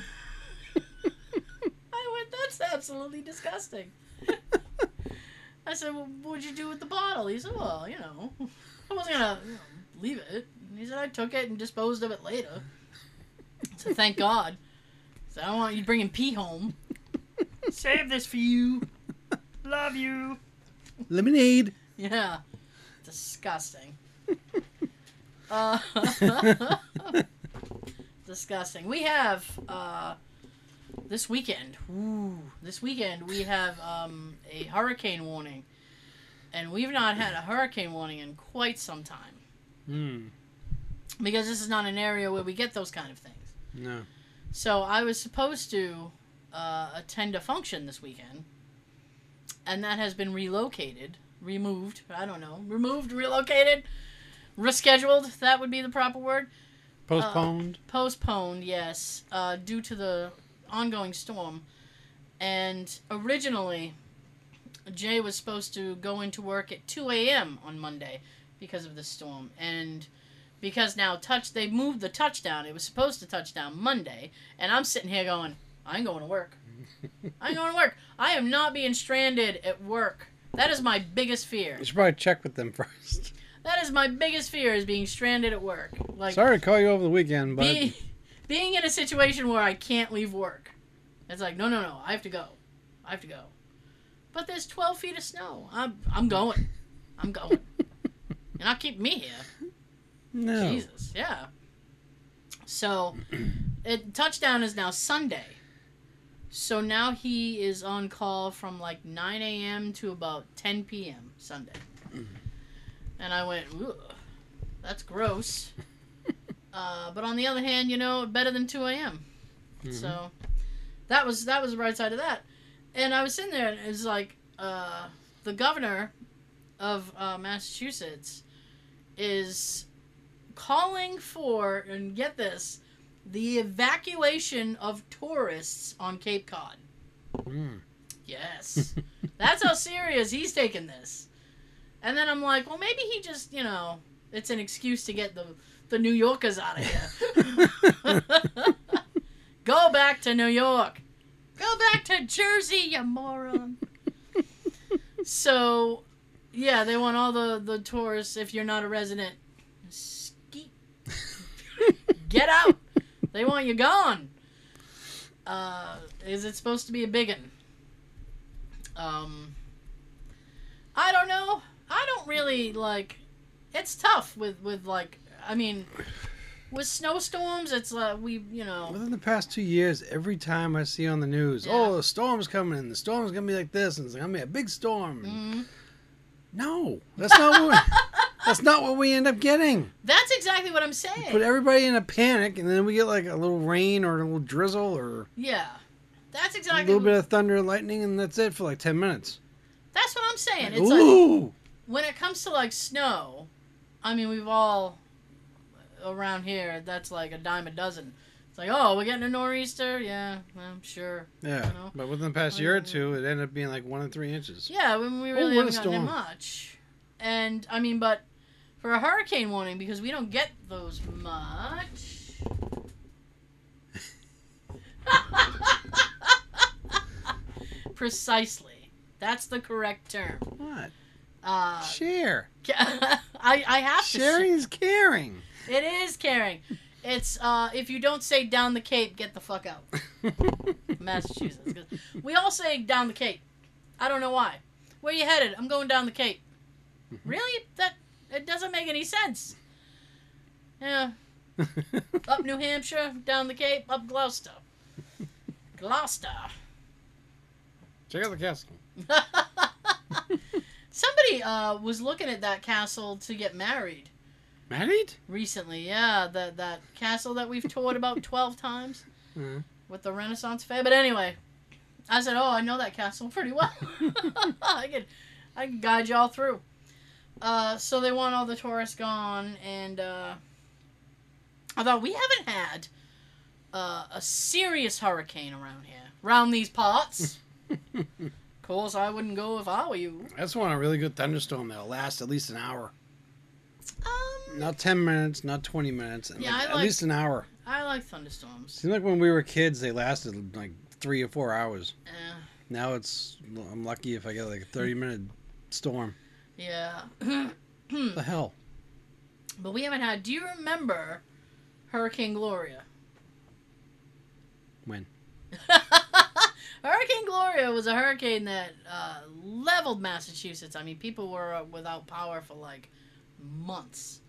went, that's absolutely disgusting. [LAUGHS] I said, well, what'd you do with the bottle? He said, well, you know, [LAUGHS] I wasn't going to you know, leave it. And he said, I took it and disposed of it later. So thank God. So I don't want you bringing pee home. Save this for you. Love you. Lemonade. Yeah. Disgusting. [LAUGHS] uh, disgusting. We have uh, this weekend. Ooh, this weekend we have um, a hurricane warning, and we've not had a hurricane warning in quite some time Hmm. because this is not an area where we get those kind of things. No. So I was supposed to uh, attend a function this weekend, and that has been relocated, removed. I don't know, removed, relocated, rescheduled. That would be the proper word. Postponed. Postponed, yes, uh, due to the ongoing storm. And originally, Jay was supposed to go into work at 2 a.m. on Monday because of the storm. And because now touch they moved the touchdown. It was supposed to touch down Monday. And I'm sitting here going, I ain't going to work. [LAUGHS] I ain't going to work. I am not being stranded at work. That is my biggest fear. you should probably check with them [LAUGHS] first. That is my biggest fear is being stranded at work. Like Sorry to call you over the weekend, but be, being in a situation where I can't leave work. It's like, no, no, no, I have to go. I have to go. But there's 12 feet of snow. I'm, I'm going. I'm going. You're not keeping me here. no. Jesus, yeah. So, it touchdown is now Sunday. So now he is on call from like 9 a.m. to about 10 p.m. Sunday. Mm-hmm. And I went, that's gross. Uh, but on the other hand, you know, better than 2 a.m. So that was that was the right side of that. And I was sitting there, and it was like uh, the governor of uh, Massachusetts is calling for, and get this, the evacuation of tourists on Cape Cod. Mm. Yes. [LAUGHS] That's how serious he's taking this. And then I'm like, well, maybe he just, you know, it's an excuse to get the, the New Yorkers out of here. [LAUGHS] [LAUGHS] Go back to New York. Go back to Jersey, you moron. so, yeah, they want all the, the tourists, if you're not a resident, skeet. Get out. They want you gone. Uh, is it supposed to be a biggin? Um, I don't know. I don't really like. It's tough with with like. I mean, with snowstorms, it's like we you know. Within the past two years, every time I see on the news, Yeah. oh, the storm's coming, and the storm's gonna be like this, and it's gonna be a big storm. Mhm. No, that's not what. We, [LAUGHS] that's not what we end up getting. That's exactly what I'm saying. Put everybody in a panic, and then we get like a little rain or a little drizzle or yeah, that's exactly a little bit of thunder and lightning, and that's it for like ten minutes. That's what I'm saying. It's like Ooh, when it comes to like snow, I mean, we've all around here. That's like a dime a dozen. It's like, oh, we're getting a nor'easter. Yeah, I'm sure. yeah. You know? But within the past Oh, year or two, it ended up being like one and three inches. Yeah, when we really Oh, haven't gotten much. And I mean, but for a hurricane warning, because we don't get those much. Precisely. That's the correct term. What? Uh, Share. [LAUGHS] I, I have to. Sharing is caring. It is caring. It's uh, if you don't say down the Cape, get the fuck out. [LAUGHS] Massachusetts. We all say down the Cape. I don't know why. Where you headed? I'm going down the Cape. Really? That it doesn't make any sense. Yeah. [LAUGHS] Up New Hampshire, down the Cape, up Gloucester. Gloucester. Check out the castle. [LAUGHS] Somebody uh, was looking at that castle to get married Married? recently. Yeah, that that castle that we've toured about [LAUGHS] twelve times. Uh, with the Renaissance fair. But anyway, I said, "Oh, I know that castle pretty well. [LAUGHS] I can, I can guide y'all through." Uh, so they want all the tourists gone, and uh, I thought we haven't had uh, a serious hurricane around here, around these parts. [LAUGHS] of course, I wouldn't go if I were you. Just want a really good thunderstorm that'll last at least an hour. Um, Not 10 minutes, not 20 minutes. Yeah, like, at like- least an hour. I like thunderstorms. Seems like when we were kids, they lasted like three or four hours. Eh, Now it's, I'm lucky if I get like a 30 minute storm. yeah. the [CLEARS THROAT] hell? But we haven't had. Do you remember Hurricane Gloria? When? [LAUGHS] hurricane Gloria was a hurricane that uh, leveled Massachusetts. I mean, people were uh, without power for like months.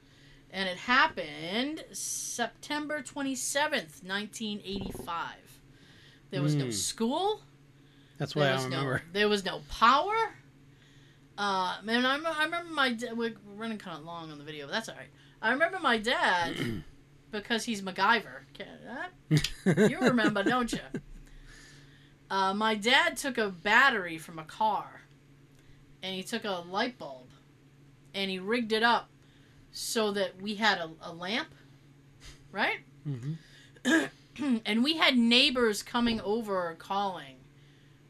And it happened September 27th, 1985. There was no Hmm. school. That's why There I was remember. no [LAUGHS] there was no power. Uh, man, I, I remember my da- we're running kind of long on the video, but that's all right. I remember my dad [CLEARS THROAT] because he's MacGyver. [LAUGHS] You remember, don't you? Uh, my dad took a battery from a car, and he took a light bulb, and he rigged it up so that we had a, a lamp, right? hmm [CLEARS THROAT] and we had neighbors coming over calling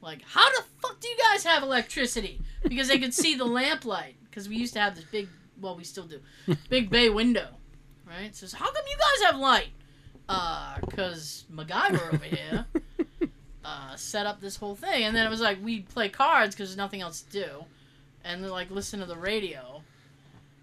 like how the fuck do you guys have electricity? Because they could see the [LAUGHS] lamplight because we used to have this big well we still do big bay window right? Says how come you guys have light? Uh because MacGyver over here [LAUGHS] uh set up this whole thing. And then it was like we'd play cards because there's nothing else to do. And like listen to the radio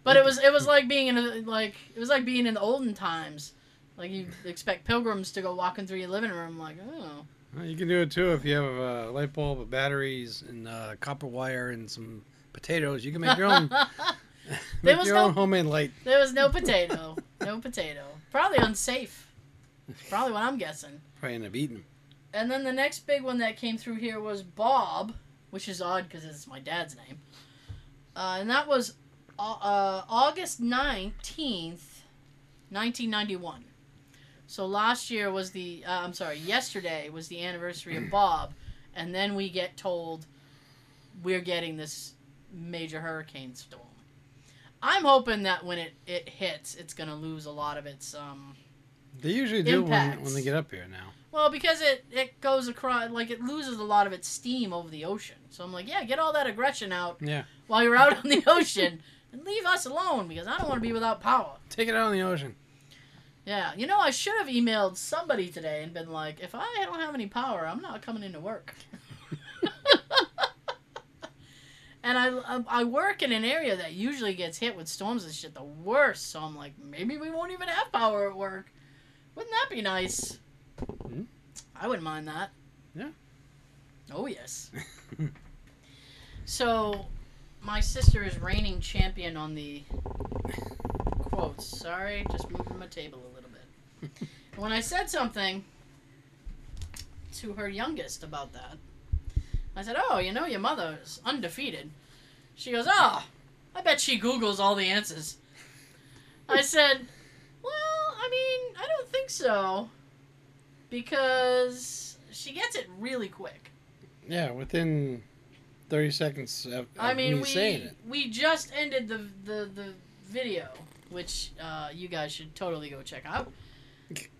but it was it was like being in a, like it was like being in the olden times like you expect pilgrims to go walking through your living room, like, oh, Well, you can do it too if you have a light bulb, batteries, and uh, copper wire, and some potatoes. You can make your own. [LAUGHS] [LAUGHS] There make was your no- own homemade light. there was no [LAUGHS] potato, no potato. Probably unsafe. Probably what I'm guessing. Probably end up eating. And then the next big one that came through here was Bob, which is odd because it's my dad's name. Uh, and that was uh, uh, August 19th, 1991. So last year was the, uh, I'm sorry, yesterday was the anniversary of Bob. And then we get told we're getting this major hurricane storm. I'm hoping that when it, it hits, it's going to lose a lot of its. Um, They usually do when, when they get up here now. well, because it, it goes across, like it loses a lot of its steam over the ocean. So I'm like, yeah, get all that aggression out Yeah. while you're out [LAUGHS] on the ocean and leave us alone because I don't want to be without power. Take it out in the ocean. Yeah, you know, I should have emailed somebody today and been like, if I don't have any power, I'm not coming into work. [LAUGHS] and I, I, work in an area that usually gets hit with storms and shit the worst. So I'm like, maybe we won't even have power at work. Wouldn't that be nice? Mhm. I wouldn't mind that. Yeah. Oh, yes. [LAUGHS] so, my sister is reigning champion on the quotes. Sorry, just moving my table a little bit. [LAUGHS] when I said something to her youngest about that, I said, "Oh, you know, your mother is undefeated." She goes, "Oh, I bet she Googles all the answers." I said, "Well, I mean, I don't think so. Because she gets it really quick. Yeah, within thirty seconds of, of I mean, me we saying it. we just ended the the, the video, which uh, you guys should totally go check out. [LAUGHS]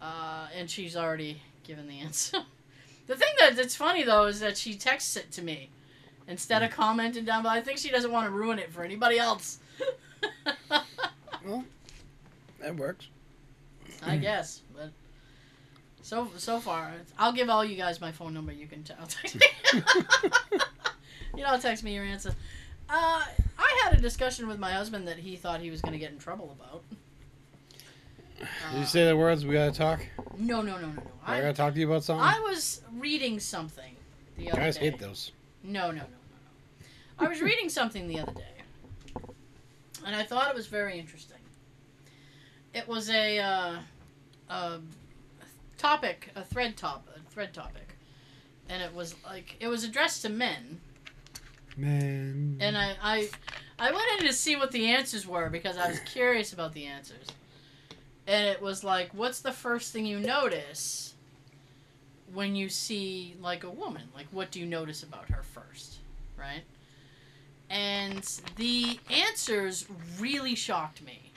Uh, and she's already given the answer. [LAUGHS] the thing that that's funny though is that she texts it to me instead of commenting down. below. I think she doesn't want to ruin it for anybody else. Well, that works. [LAUGHS] I guess, but so so far, I'll give all you guys my phone number. You can t- I'll text me. You know, text me your answer. Uh, I had a discussion with my husband that he thought he was going to get in trouble about. Did you say the words? We gotta talk. No, no, no, no, no. I I, gotta talk to you about something. I was reading something the other day. You Guys day. hate those. No, no, no, no, no. I was reading something the other day, and I thought it was very interesting. It was a, uh, a topic, a thread top, a thread topic, and it was like it was addressed to men, Man. and I, I, I went in to see what the answers were because I was curious about the answers, and it was like, what's the first thing you notice when you see like a woman? Like, what do you notice about her first, right? And the answers really shocked me.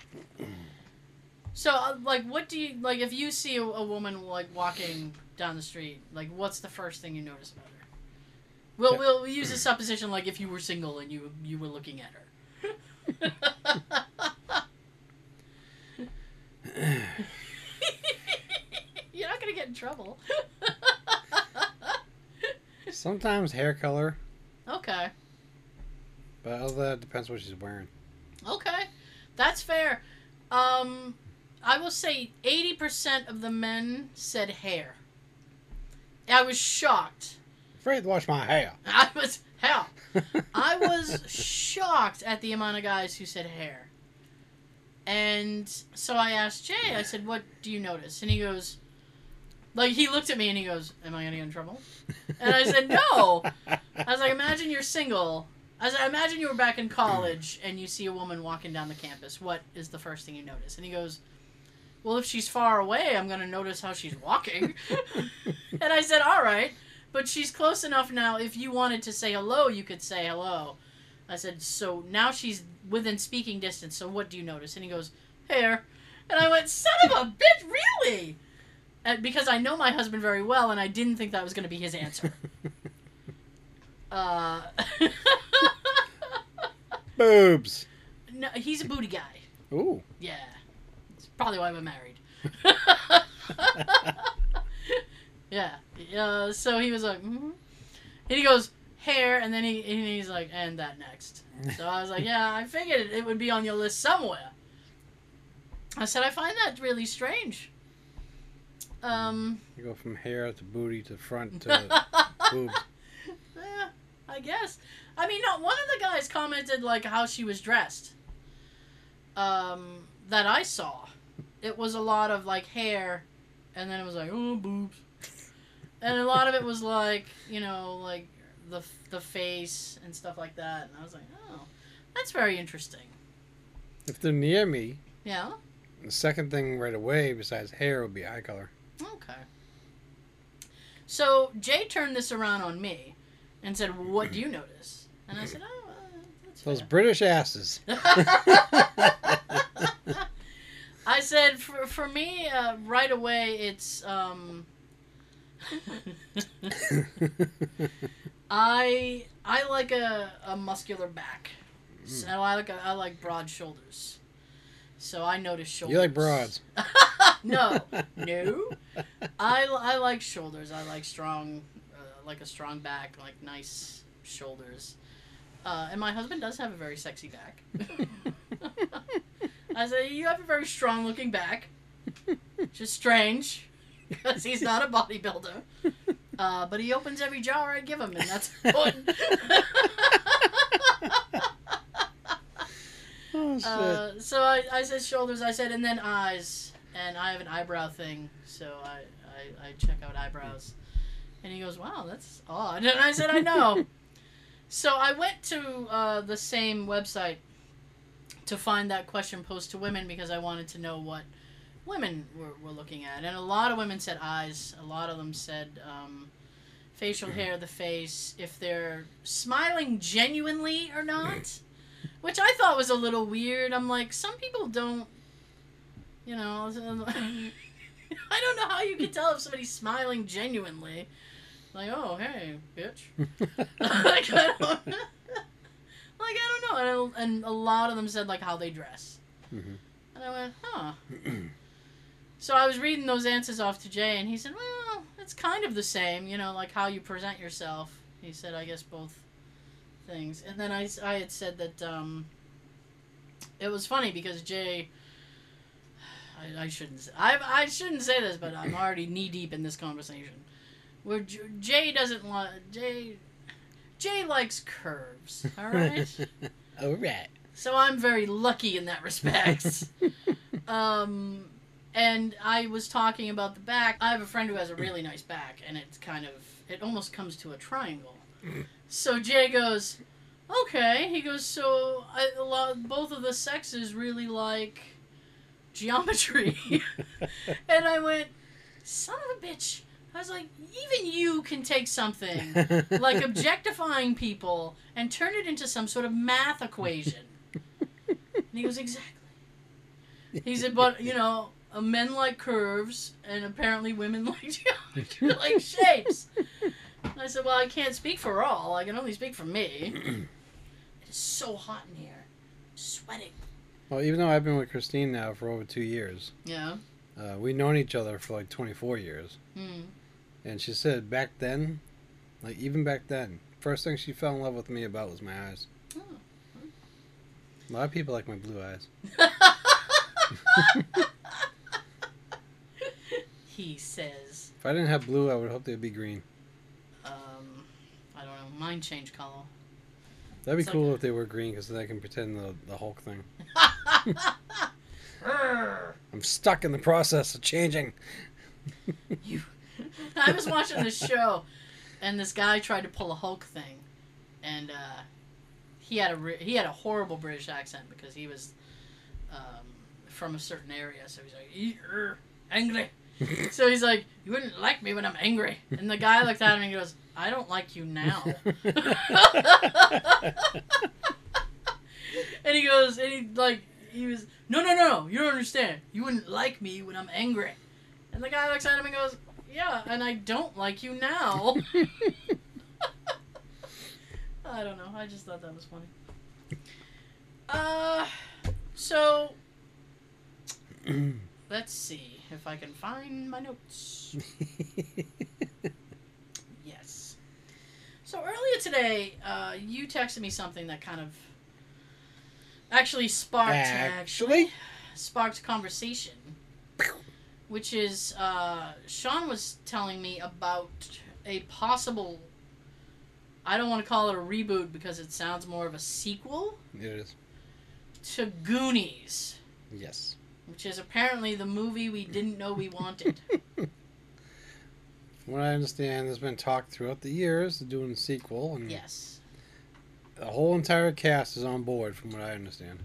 So, uh, like, what do you like if you see a, a woman like walking down the street? Like, what's the first thing you notice about her? We'll Yeah. we'll use a supposition like if you were single and you you were looking at her. [LAUGHS] You're not gonna get in trouble. Sometimes hair color, okay, but other than that depends what she's wearing. okay, that's fair. Um, I will say eighty percent of the men said hair. I was shocked. Afraid to wash my hair. [LAUGHS] I was hell. [LAUGHS] I was shocked at the amount of guys who said hair. And so I asked Jay, I said, What do you notice? And he goes, Like, he looked at me and he goes, Am I to get in trouble? And I said, No. I was like, Imagine you're single. I said, Imagine you were back in college and you see a woman walking down the campus. What is the first thing you notice? And he goes, Well, if she's far away, I'm going to notice how she's walking. [LAUGHS] and I said, All right. But she's close enough now. If you wanted to say hello, you could say hello. I said, so now she's within speaking distance. So what do you notice? And he goes, hair. And I went, son of a bitch, really? And because I know my husband very well, and I didn't think that was going to be his answer. [LAUGHS] Uh, [LAUGHS] Boobs. no, he's a booty guy. Ooh. Yeah, it's probably why we're married. [LAUGHS] yeah. Uh, so he was like, mm-hmm. and he goes hair, and then he and he's like, and that next. So I was like, [LAUGHS] yeah, I figured it would be on your list somewhere. I said I find that really strange. Um, You go from hair to booty to front to [LAUGHS] boobs. yeah, I guess. I mean, no, one of the guys commented like how she was dressed. Um, that I saw, it was a lot of like hair, and then it was like oh boobs, and a lot of it was like you know like the the face and stuff like that. And I was like, oh, that's very interesting. If they're near me, Yeah. the second thing right away besides hair would be eye color. Okay. So Jay turned this around on me, and said, "What do you notice?" And I said, "Oh, uh, Those. British asses. [LAUGHS] [LAUGHS] I said for for me uh, right away it's um [LAUGHS] I I like a, a muscular back. So I like a, I like broad shoulders. So I notice shoulders. you like broads. [LAUGHS] no, [LAUGHS] no. I, I like shoulders. I like strong, uh, like a strong back, like nice shoulders. Uh, and my husband does have a very sexy back. I say you have a very strong looking back. Just strange, because he's not a bodybuilder. [LAUGHS] Uh, but he opens every jar I give him, and that's [LAUGHS] important. Oh, shit. Uh, so I, I said shoulders, I said, and then eyes. And I have an eyebrow thing, so I, I, I check out eyebrows. And he goes, wow, that's odd. And I said, I know. [LAUGHS] so I went to uh, the same website to find that question posed to women because I wanted to know what women were, were looking at, and a lot of women said eyes. A lot of them said um, facial hair, the face, if they're smiling genuinely or not, which I thought was a little weird. I'm like, some people don't, you know. [LAUGHS] I don't know how you can tell if somebody's smiling genuinely. Like, oh, hey, bitch. [LAUGHS] like, I don't, [LAUGHS] like, I don't know. And, and a lot of them said, like, how they dress. Mhm. And I went, huh. [CLEARS THROAT] so I was reading those answers off to Jay, and he said, well, it's kind of the same, you know, like how you present yourself. He said, I guess both things. And then I, I had said that um, it was funny because Jay. I, I shouldn't. Say, I I shouldn't say this, but I'm already knee deep in this conversation. Where J- Jay doesn't want Jay. Jay likes curves. All right. [LAUGHS] All right. So I'm very lucky in that respect. [LAUGHS] um, and I was talking about the back. I have a friend who has a really nice back, and it's kind of it almost comes to a triangle. So Jay goes, okay. He goes, so I, a lot, both of the sexes really like geometry, [LAUGHS] and I went, son of a bitch. I was like, even you can take something like [LAUGHS] objectifying people and turn it into some sort of math equation. And he goes, exactly. He said, but, you know, uh, men like curves, and apparently women [LAUGHS] like geometry, [LAUGHS] like shapes. And I said, well, I can't speak for all. I can only speak for me. [CLEARS THROAT] it is so hot in here. I'm Sweating. Well, even though I've been with Christine now for over two years, Yeah. uh, we've known each other for like 24 years. Hmm. And she said back then, like even back then, first thing she fell in love with me about was my eyes. Oh. A lot of people like my blue eyes. [LAUGHS] he says, If I didn't have blue, I would hope they'd be green. um, I don't know, mine change color. That'd be cool if they were green because then I can pretend the, the Hulk thing. [LAUGHS] I'm stuck in the process of changing. You. I was watching this show, and this guy tried to pull a Hulk thing, and uh, he had a re- he had a horrible British accent because he was um, from a certain area. So he's like, "E- er, angry. So he's like, you wouldn't like me when I'm angry. And the guy looks at him and goes, I don't like you now. and he goes, and he like, he was, no, no, no, no, you don't understand. You wouldn't like me when I'm angry. And the guy looks at him and goes, yeah, and I don't like you now. [LAUGHS] I don't know. I just thought that was funny. Uh, so [CLEARS THROAT] let's see if I can find my notes. [LAUGHS] Yes. So earlier today, uh, you texted me something that kind of actually sparked Actually? sparked conversation, which is uh, Sean was telling me about a possible. I don't want to call it a reboot because it sounds more of a sequel it is. to Goonies, Yes. Which is apparently the movie we didn't know we wanted. From [LAUGHS] what I understand, there's been talk throughout the years of doing a sequel, and yes. the whole entire cast is on board, from what I understand.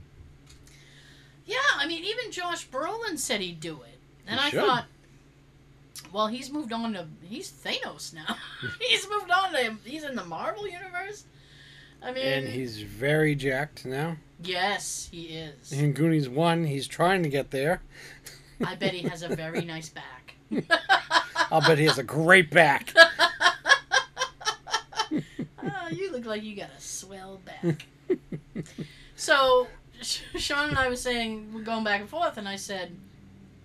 Yeah, I mean, even Josh Brolin said he'd do it, and He I should. thought, well, he's moved on to he's Thanos now. [LAUGHS] he's moved on to he's in the Marvel universe. I mean, And he's very jacked now. Yes, he is. In Goonies 1, he's trying to get there. I bet he has a very nice back. [LAUGHS] I'll bet he has a great back. [LAUGHS] Ah, you look like you got a swell back. so, Sean and I was saying we're going back and forth, and I said,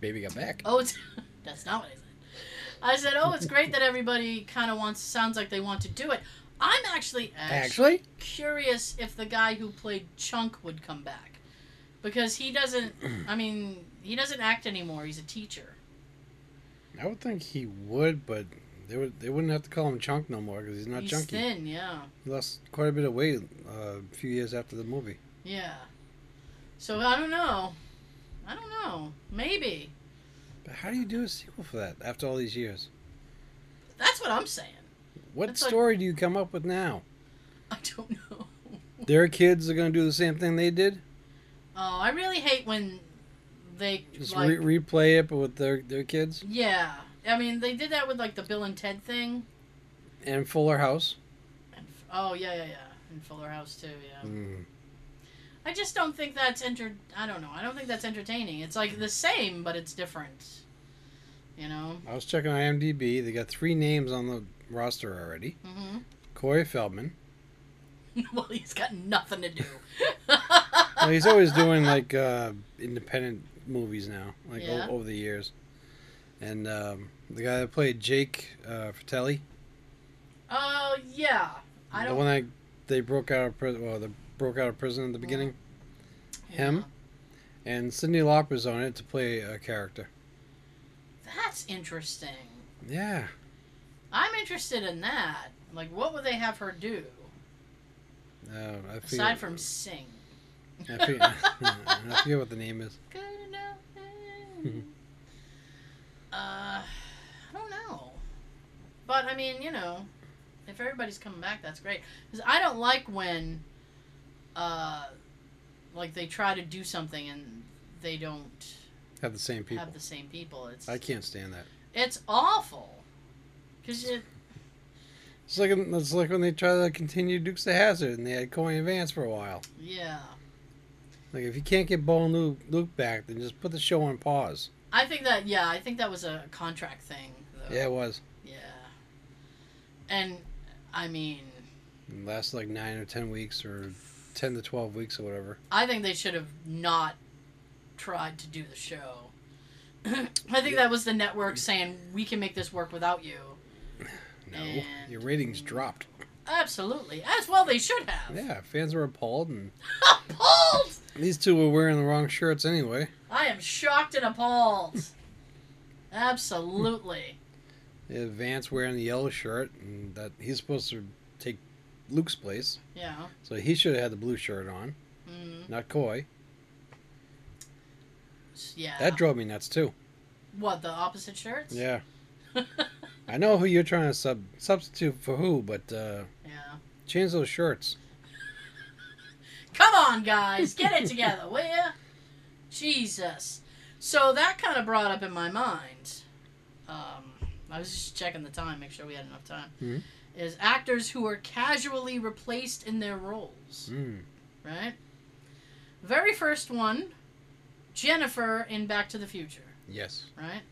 Baby got back. "Oh, it's [LAUGHS] that's not what I said." I said, "Oh, it's great that everybody kind of wants. Sounds like they want to do it." I'm actually Actually, curious if the guy who played Chunk would come back, because he doesn't. I mean, he doesn't act anymore. He's a teacher. I would think he would, but they would they wouldn't have to call him Chunk no more because he's not He's chunky. thin, yeah, He lost quite a bit of weight uh, a few years after the movie. yeah. So I don't know. I don't know. Maybe But how do you do a sequel for that after all these years? that's what I'm saying. What like- story do you come up with now? [LAUGHS] I don't know. [LAUGHS] Their kids are going to do the same thing they did? Oh, I really hate when they Just like re- replay it, but with their their kids yeah. I mean, they did that with like the Bill and Ted thing. and Fuller House. And, oh yeah, yeah, yeah. And Fuller House too. Yeah. Mm. I just don't think that's enter. I don't know. I don't think that's entertaining. It's like the same, but it's different. You know. I was checking IMDb. They got three names on the roster already. hmm Corey Feldman. [LAUGHS] well, he's got nothing to do. [LAUGHS] Well, he's always doing [LAUGHS] like uh, independent movies now, like o- over the years. And um, the guy that played Jake uh, Fratelli, Oh yeah. I the don't. The one that they broke out of prison, well, they broke out of prison in the beginning, him. and Cyndi Lauper's on it to play a character. That's interesting. Yeah, I'm interested in that. Like, what would they have her do uh, I forget, aside from sing? I forget, [LAUGHS] I forget what the name is. [LAUGHS] Good enough. [LAUGHS] uh, I don't know. But I mean, you know, if everybody's coming back, that's great. Because I don't like when, uh, like they try to do something and they don't Have the same people. have the same people. It's I can't stand that. it's awful. Cause It's like it's like when they try to continue Dukes of Hazzard and they had Coy and Vance for a while. yeah. Like if you can't get Bo and Luke, Luke back, then just put the show on pause. I think that yeah, I think that was a contract thing. Though. Yeah, it was. Yeah. And I mean, It lasted like nine or ten weeks or ten to twelve weeks or whatever. I think they should have not tried to do the show. [CLEARS THROAT] I think that was the network saying we can make this work without you. No, And- your ratings dropped. Absolutely, as well they should have. Yeah, fans were appalled, and [LAUGHS] Appalled. these two were wearing the wrong shirts anyway. I am shocked and appalled. Absolutely. Yeah, Vance wearing the yellow shirt, and that he's supposed to take Luke's place, Yeah. so he should have had the blue shirt on, Mm, not Coy. yeah. That drove me nuts too. what the opposite shirts? Yeah, [LAUGHS] I know who you're trying to sub substitute for who, but uh, yeah. change those shirts. [LAUGHS] Come on, guys, get it together, will ya? Jesus. So that kind of brought up in my mind. Um, I was just checking the time, make sure we had enough time. Mhm. Is actors who are casually replaced in their roles, Mm. right? Very first one, Jennifer in Back to the Future, Yes. right?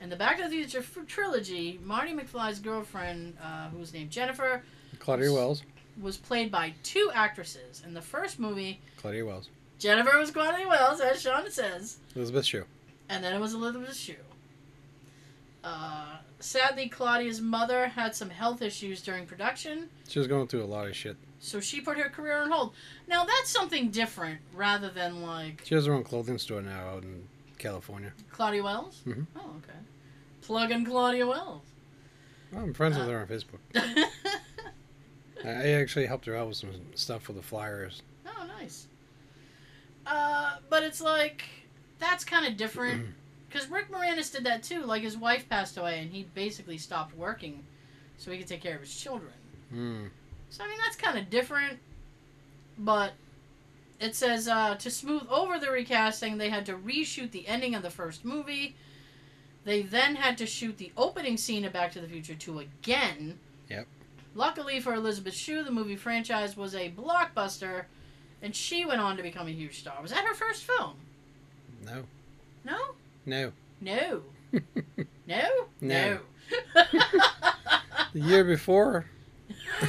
In the Back to the Future trilogy, Marty McFly's girlfriend, uh, who was named Jennifer, Claudia Wells. was played by two actresses. In the first movie, Claudia Wells. Jennifer was Claudia Wells, as Sean says, Elizabeth Shue. and then it was Elizabeth Shue. Uh, sadly, Claudia's mother had some health issues during production, She was going through a lot of shit. so she put her career on hold. Now, that's something different rather than like She has her own clothing store now out in California. Claudia Wells. Mhm. Oh, okay. Plug in Claudia Wells. Well, I'm friends with Uh, her on Facebook. [LAUGHS] I I actually helped her out with some stuff for the flyers. Oh, nice. Uh, but it's like that's kind of different [CLEARS THROAT] because Rick Moranis did that too. Like his wife passed away, and he basically stopped working so he could take care of his children. Mm. So I mean that's kind of different, but it says uh, to smooth over the recasting, they had to reshoot the ending of the first movie. They then had to shoot the opening scene of Back to the Future 2 again. Yep. Luckily for Elizabeth Shue, the movie franchise was a blockbuster, and she went on to become a huge star. Was that her first film? No. No? No. No. [LAUGHS] No? No. The year before,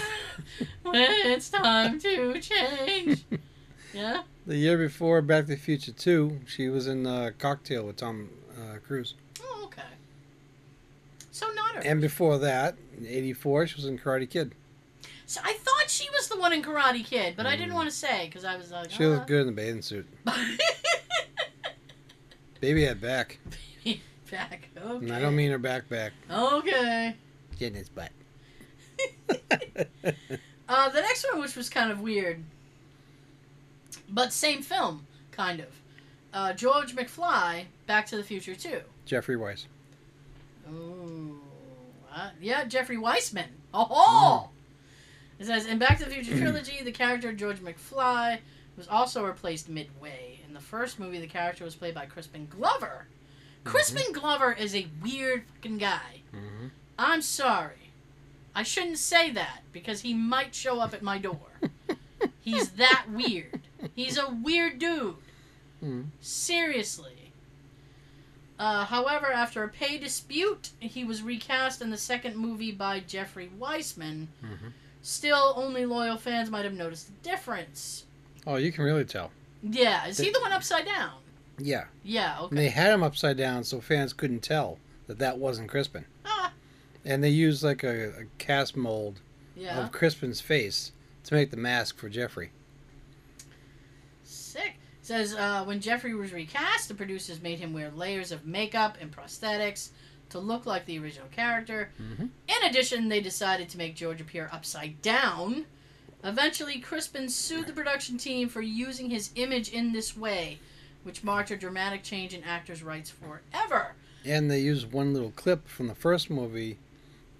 [LAUGHS] when it's time to change. [LAUGHS] Yeah? the year before Back to the Future 2, she was in uh, Cocktail with Tom uh, Cruise. Oh, okay. So not her. And before that, in 84, she was in Karate Kid. So I thought she was the one in Karate Kid, but I didn't Mm. want to say because I was like, She uh. looked good in the bathing suit. [LAUGHS] Baby had back. Back. Okay. And I don't mean her back back. Okay. Get in his butt. [LAUGHS] Uh, the next one, which was kind of weird, but same film, kind of. Uh, George McFly, Back to the Future 2. Jeffrey Weiss. Ooh. Uh, yeah, Jeffrey Weissman. Oh! It says in Back to the Future trilogy, the character George McFly was also replaced midway in the first movie, the character was played by Crispin Glover. Crispin Glover is a weird fucking guy. Mhm. I'm sorry. I shouldn't say that because he might show up at my door. [LAUGHS] He's that weird. He's a weird dude. Mhm. Seriously. Uh, however, after a pay dispute, he was recast in the second movie by Jeffrey Weissman. Mhm. Still, only loyal fans might have noticed the difference. Oh, you can really tell. Yeah, is he the one upside down? Yeah. Yeah, And okay. they had him upside down so fans couldn't tell that that wasn't Crispin. Ah, And they used like a, a cast mold yeah. of Crispin's face to make the mask for Jeffrey. Says uh, when Jeffrey was recast, the producers made him wear layers of makeup and prosthetics to look like the original character. Mhm. In addition, they decided to make George appear upside down. Eventually, Crispin sued the production team for using his image in this way, which marked a dramatic change in actors' rights forever. And they used one little clip from the first movie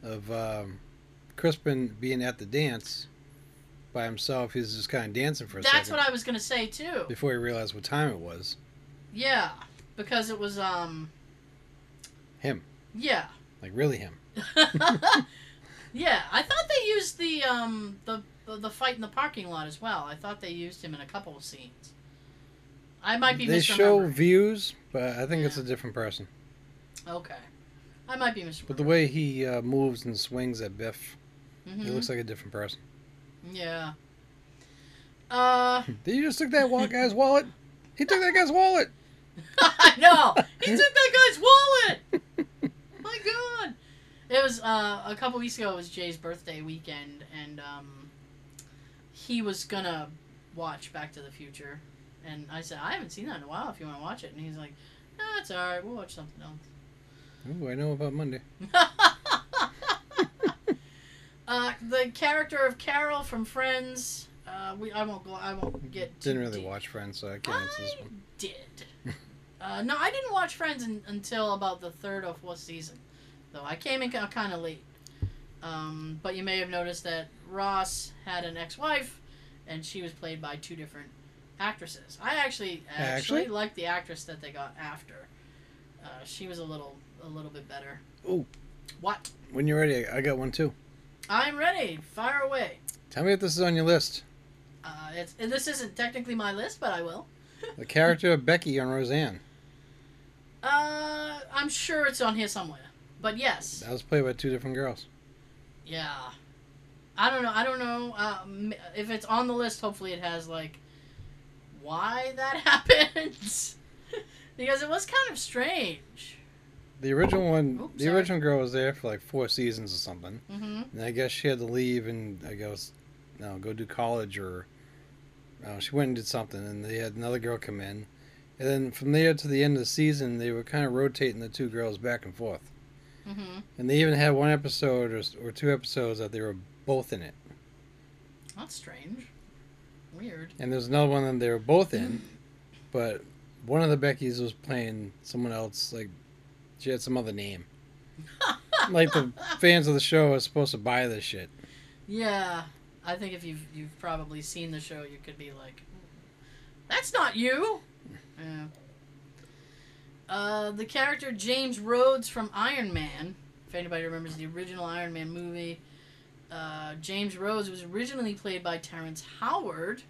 of um, Crispin being at the dance by himself. He was just kind of dancing for a That's second what I was gonna say too. before he realized what time it was. Yeah, because it was um. Him. Yeah. Like really him. [LAUGHS] yeah, I thought they used the um the the, fight in the parking lot as well. I thought they used him in a couple of scenes. I might be They show views, but I think it's a different person. okay, I might be misremembering. But the way he uh, moves and swings at Biff, Mhm. he looks like a different person. Yeah. Uh, [LAUGHS] Did you just took that wa- guy's wallet? He took that guy's wallet. [LAUGHS] I know he took that guy's wallet. [LAUGHS] My God, it was uh, a couple weeks ago. It was Jay's birthday weekend, and um, he was gonna watch Back to the Future, and I said I haven't seen that in a while. If you want to watch it, and he's like, "No, it's all right. We'll watch something else." Ooh, I know about Monday. Uh, the character of Carol from Friends. Uh, we I won't go. I won't get. Didn't really deep. watch Friends, so I can't answer this one. did. [LAUGHS] uh, no, I didn't watch Friends in, until about the third or fourth season, though. I came in kind of late. Um, but you may have noticed that Ross had an ex-wife, and she was played by two different actresses. I actually actually, Actually? liked the actress that they got after. Uh, she was a little a little bit better. Ooh. What? When you're ready, I got one too. I'm ready. Fire away. Tell me if this is on your list. Uh, it's, and this isn't technically my list, but I will. [LAUGHS] The character of Becky on Roseanne. Uh, I'm sure it's on here somewhere. But yes. That was played by two different girls. Yeah. I don't know. I don't know uh, if it's on the list. Hopefully, it has like why that [LAUGHS] happened [LAUGHS] because it was kind of strange. The original one, Oops, the sorry. original girl was there for like four seasons or something. Mm-hmm. And I guess she had to leave and I guess, no, go do college or uh, she went and did something. And they had another girl come in. And then from there to the end of the season, they were kind of rotating the two girls back and forth. Mm-hmm. And they even had one episode or, or two episodes that they were both in it. That's strange. Weird. And there's another one that they were both in, but one of the Beckys was playing someone else. Like she had some other name. [LAUGHS] like the fans of the show are supposed to buy this shit. Yeah, I think if you've you've probably seen the show, you could be like, "That's not you." Yeah. Uh, the character James Rhodes from Iron Man. If anybody remembers the original Iron Man movie, uh, James Rhodes was originally played by Terrence Howard.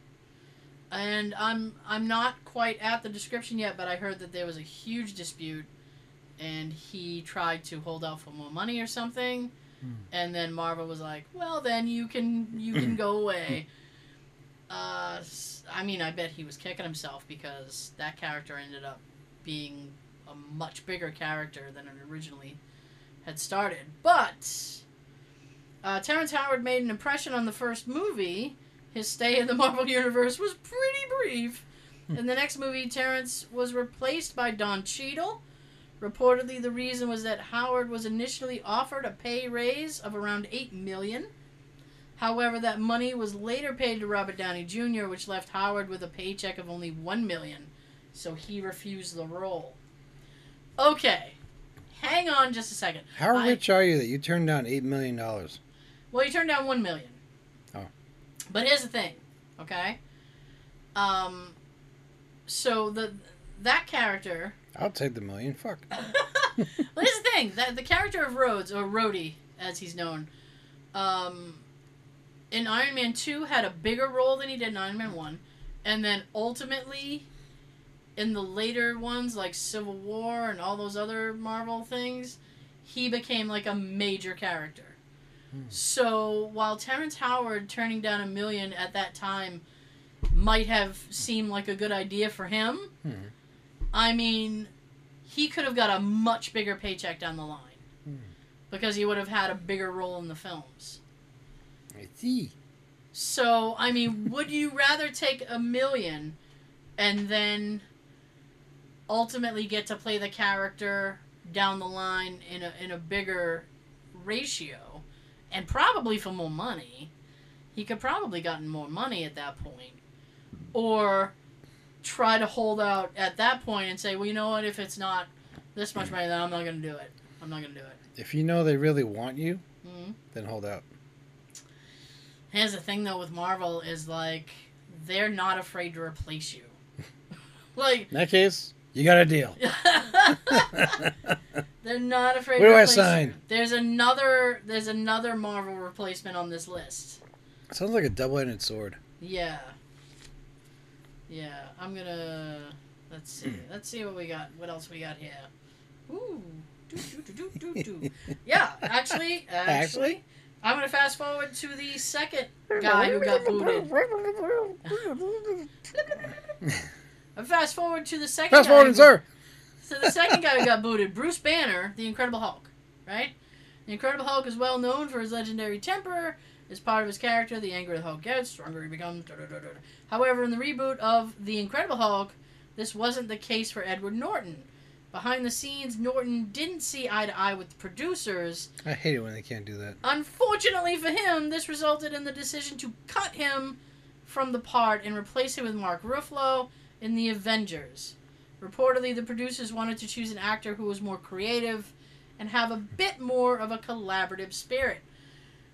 And I'm I'm not quite at the description yet, but I heard that there was a huge dispute, and he tried to hold out for more money or something, and then Marvel was like, "Well, then you can you can go [CLEARS THROAT] away." Uh, I mean, I bet he was kicking himself because that character ended up being a much bigger character than it originally had started. But uh, Terrence Howard made an impression on the first movie. His stay in the Marvel Universe was pretty brief. In the next movie, Terrence was replaced by Don Cheadle. Reportedly, the reason was that Howard was initially offered a pay raise of around eight million. However, that money was later paid to Robert Downey Jr., which left Howard with a paycheck of only one million. So he refused the role. Okay, hang on just a second. How I- rich are you that you turned down eight million dollars? Well, he turned down one million. Oh. But here's the thing, okay? Um, so the that character. I'll take the million. Fuck. [LAUGHS] well, here's the thing: that the character of Rhodes or Rhodey, as he's known, um, in Iron Man two had a bigger role than he did in Iron Man one, and then ultimately, in the later ones like Civil War and all those other Marvel things, he became like a major character. Hmm. So while Terrence Howard turning down a million at that time might have seemed like a good idea for him, Hmm. I mean, he could have got a much bigger paycheck down the line Hmm. because he would have had a bigger role in the films. I see. So, I mean, would you rather take a million and then ultimately get to play the character down the line in a in a bigger ratio and probably for more money? He could probably gotten more money at that point. Or try to hold out at that point and say, "Well, you know what? If it's not this much money, then I'm not going to do it. I'm not going to do it." If you know they really want you, hmm then hold out. Here's the thing though with Marvel is like they're not afraid to replace you. [LAUGHS] like In that case, you got a deal. [LAUGHS] [LAUGHS] they're not afraid Where to do I replace sign? you. There's another there's another Marvel replacement on this list. Sounds like a double-ended sword. Yeah. Yeah, I'm gonna let's see. [CLEARS THROAT] Let's see what we got. What else we got here? Ooh. Do, do, do, do, do. Yeah, actually, actually, Actually? I'm gonna fast forward to the second guy who got [LAUGHS] booted. [LAUGHS] I'm fast forward to the second. Fast guy forward, who- sir. So the second guy who got [LAUGHS] booted, Bruce Banner, the Incredible Hulk, right? The Incredible Hulk is well known for his legendary temper. As part of his character, the angrier the Hulk gets, stronger he becomes. da, da, da. However, in the reboot of The Incredible Hulk, this wasn't the case for Edward Norton. Behind the scenes, Norton didn't see eye to eye with the producers. I hate it when they can't do that. Unfortunately for him, this resulted in the decision to cut him from the part and replace him with Mark Ruffalo in The Avengers. Reportedly, the producers wanted to choose an actor who was more creative and have a bit more of a collaborative spirit.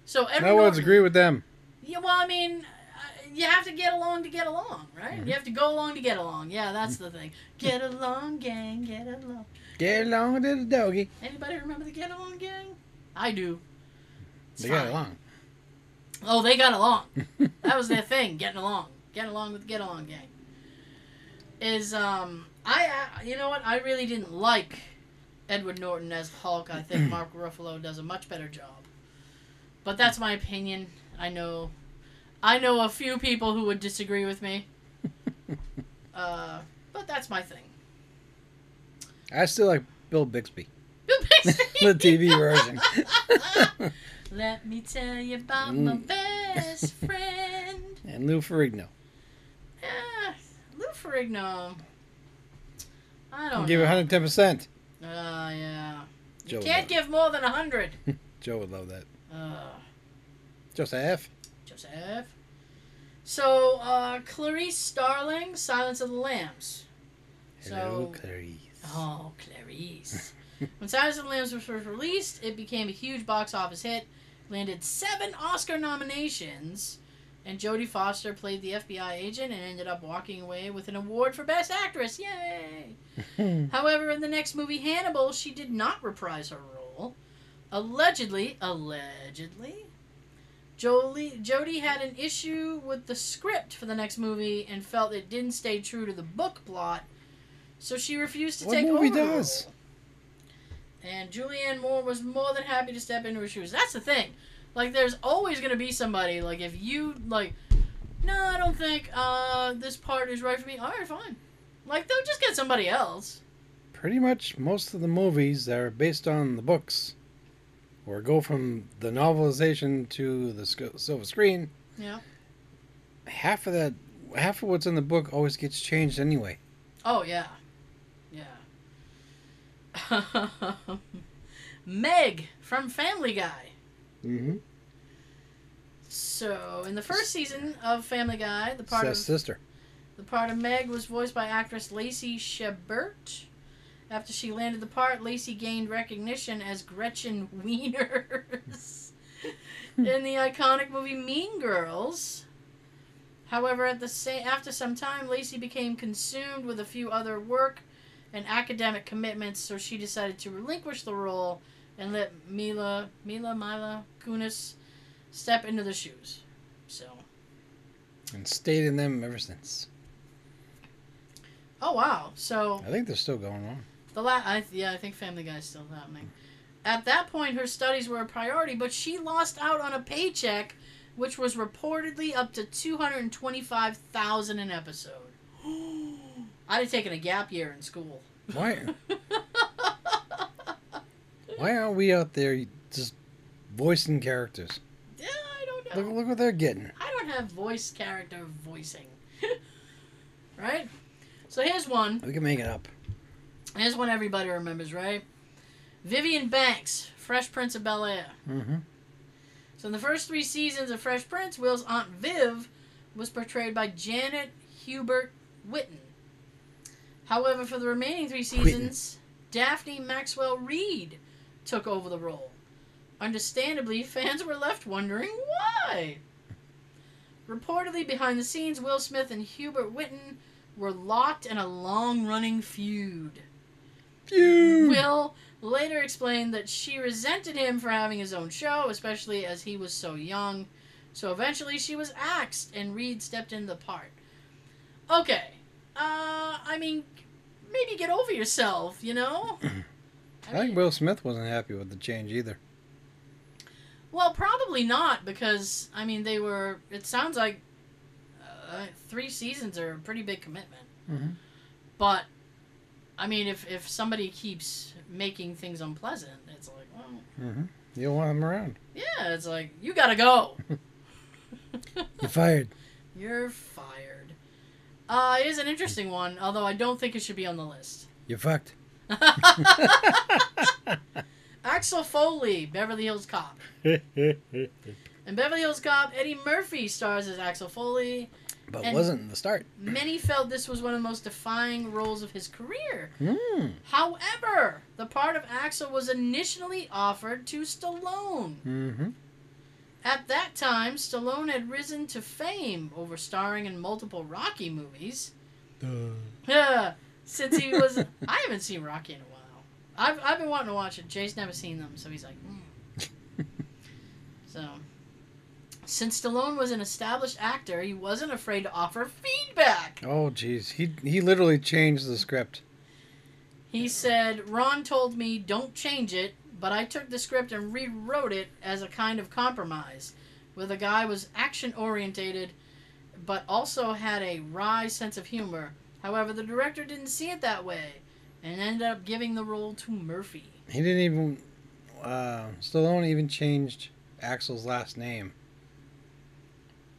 So No one's agree with them. Yeah, well, I mean, uh, you have to get along to get along, right? You have to go along to get along. Yeah, that's the thing. Get along, gang. Get along. Get along with the doggy. Anybody remember the Get Along Gang? I do. It's They got along. Oh, they got along. [LAUGHS] that was their thing, getting along, getting along with the Get Along Gang. Is um, I uh, you know what? I really didn't like Edward Norton as Hulk. I think [CLEARS THROAT] Mark Ruffalo does a much better job. But that's my opinion. I know, I know a few people who would disagree with me. [LAUGHS] Uh, but that's my thing. I still like Bill Bixby. Bill Bixby. [LAUGHS] The TV version. [LAUGHS] Let me tell you about my Mm. best friend. and Lou Ferrigno. Yeah, Lou Ferrigno. I don't give it 110%. Uh, yeah. Joe You can't give more than a hundred. Joe would love that. Uh, Joseph. Joseph. So, uh, Clarice Starling, Silence of the Lambs. Hello, So- Clarice. Oh, Clarice. [LAUGHS] when Silence of the Lambs was first released, it became a huge box office hit, landed seven Oscar nominations, and Jodie Foster played the FBI agent and ended up walking away with an award for Best Actress. Yay! [LAUGHS] However, in the next movie, Hannibal, she did not reprise her role. Allegedly, allegedly, Jolie, Jodie had an issue with the script for the next movie and felt it didn't stay true to the book plot, so she refused to What take movie over does? And Julianne Moore was more than happy to step into her shoes. That's the thing. Like, there's always going to be somebody, like, if you, like, no, I don't think uh, this part is right for me. All right, fine. Like, they'll just get somebody else. Pretty much most of the movies that are based on the books or go from the novelization to the sc- silver screen, Yeah. half of that, half of what's in the book always gets changed anyway. Oh yeah, yeah. [LAUGHS] Meg from Family Guy. Mm-hmm. So in the first season of Family Guy, the part Seth's of sister. the part of Meg was voiced by actress Lacey Chabert. After she landed the part, Lacey gained recognition as Gretchen Wieners hmm. in the iconic movie Mean Girls. However, at the same after some time, Lacey became consumed with a few other work and academic commitments, so she decided to relinquish the role and let Mila Mila Mila Kunis step into the shoes. So, And stayed in them ever since. oh wow. So I think they're still going on. The la- I, yeah, I think Family Guy is still happening. At that point, her studies were a priority, but she lost out on a paycheck, which was reportedly up to two hundred twenty-five thousand an episode. [GASPS] I'd have taken a gap year in school. Why? [LAUGHS] Why aren't we out there just voicing characters? Yeah, I don't know. Look, look what they're getting. I don't have voice character voicing. [LAUGHS] right? So here's one. We can make it up. Here's one everybody remembers, right? Vivian Banks, Fresh Prince of Bel Air. Mm-hmm. So in the first three seasons of Fresh Prince, Will's Aunt Viv was portrayed by Janet Hubert Whitten. However, for the remaining three seasons, Daphne Maxwell Reid took over the role. Understandably, fans were left wondering why. Reportedly, behind the scenes, Will Smith and Hubert Whitten were locked in a long running feud. Will later explained that she resented him for having his own show, especially as he was so young. So eventually she was axed and Reid stepped in the part. Okay. Uh, I mean, maybe get over yourself, you know? [CLEARS THROAT] I think Will Smith wasn't happy with the change either. Well, probably not because I mean they were. It sounds like uh, three seasons are a pretty big commitment. Mhm. But I mean, if if somebody keeps making things unpleasant, it's like, well, Mm-hmm. You don't want them around. yeah, it's like you gotta go. [LAUGHS] You're fired. [LAUGHS] You're fired. Uh, here's an interesting one, although I don't think it should be on the list. You're fucked. [LAUGHS] Axel Foley, Beverly Hills Cop. In Beverly Hills Cop, Eddie Murphy stars as Axel Foley. And- wasn't in the start. Many felt this was one of the most defying roles of his career. Mm. However, the part of Axel was initially offered to Stallone. Mm-hmm. At that time, Stallone had risen to fame over starring in multiple Rocky movies. Yeah, [LAUGHS] since he was, I haven't seen Rocky in a while. I've I've been wanting to watch it. Jay's never seen them, so he's like, mm. [LAUGHS] so. Since Stallone was an established actor, he wasn't afraid to offer feedback. Oh, jeez. He he literally changed the script. He said, Ron told me don't change it, but I took the script and rewrote it as a kind of compromise, where the guy was action orientated, but also had a wry sense of humor. However, the director didn't see it that way, and ended up giving the role to Murphy. He didn't even. Uh, Stallone even changed Axel's last name.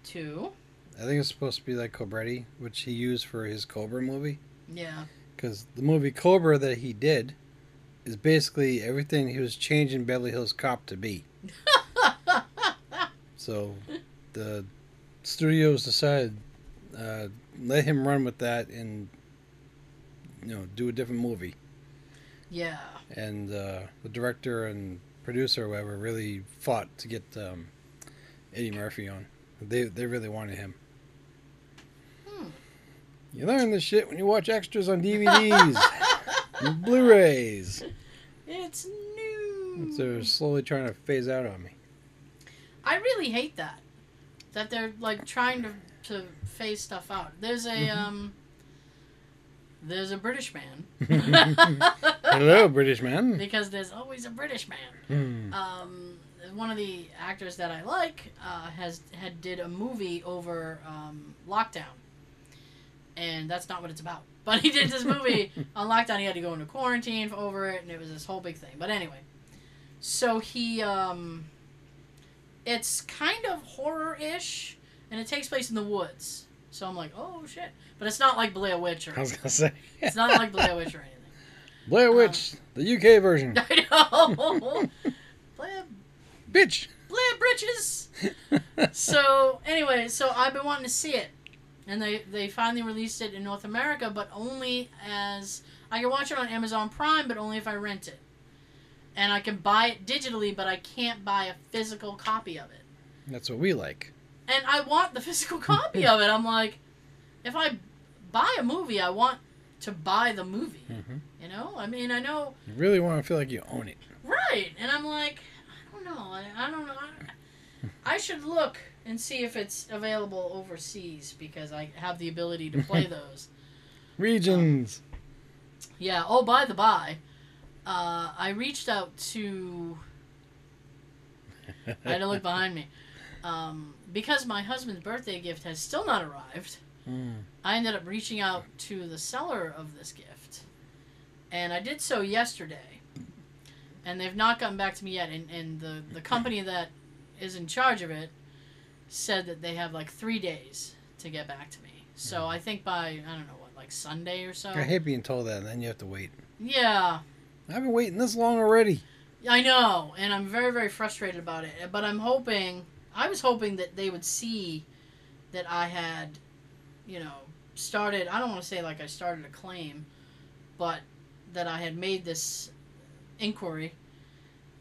Two. I think it's supposed to be like Cobretti, which he used for his Cobra movie. Yeah. Because the movie Cobra that he did is basically everything he was changing Beverly Hills Cop to be. [LAUGHS] So the studios decided uh, let him run with that and you know do a different movie. yeah. And uh, the director and producer, or whoever, really fought to get um, Eddie Murphy on. They they really wanted him. Hmm. You learn this shit when you watch extras on DVDs, and [LAUGHS] Blu-rays. It's new. They're slowly trying to phase out on me. I really hate that. That they're like trying to to phase stuff out. There's a Mm-hmm. um there's a British man. [LAUGHS] Hello, British man. [LAUGHS] because there's always a British man. Hmm. Um one of the actors that I like uh, has had did a movie over um, lockdown, and that's not what it's about. [LAUGHS] But he did this movie [LAUGHS] on lockdown. He had to go into quarantine for over it, and it was this whole big thing. But anyway, so he um, it's kind of horror ish, and it takes place in the woods. So I'm like, oh shit! But it's not like Blair Witch or I was gonna say it's not like Blair Witch or anything. [LAUGHS] Blair Witch, the UK version. I know. Blair Bitch. Blair Britches. [LAUGHS] so anyway, so I've been wanting to see it, and they they finally released it in North America, but only as I can watch it on Amazon Prime, but only if I rent it, and I can buy it digitally, but I can't buy a physical copy of it. That's what we like. and I want the [LAUGHS] physical copy of it. I'm like, if I buy a movie, I want to buy the movie. Mhm. You know, I mean, I know, You really want to feel like you own it. right? And I'm like, don't know, I, I don't know. I, I should look and see if it's available overseas because I have the ability to play [LAUGHS] those. Regions. Yeah. Oh, by the by, uh, I reached out to. I had to look behind me. Um, because my husband's birthday gift has still not arrived, Mm. I ended up reaching out to the seller of this gift. And I did so yesterday. And they've not gotten back to me yet. And, and the, the company that is in charge of it said that they have like three days to get back to me. So hmm. I think by, I don't know what, like Sunday or so. I hate being told that, and then you have to wait. Yeah. I've been waiting this long already. I know, and I'm very, very frustrated about it. But I'm hoping, I was hoping that they would see that I had, you know, started, I don't want to say like I started a claim, but that I had made this inquiry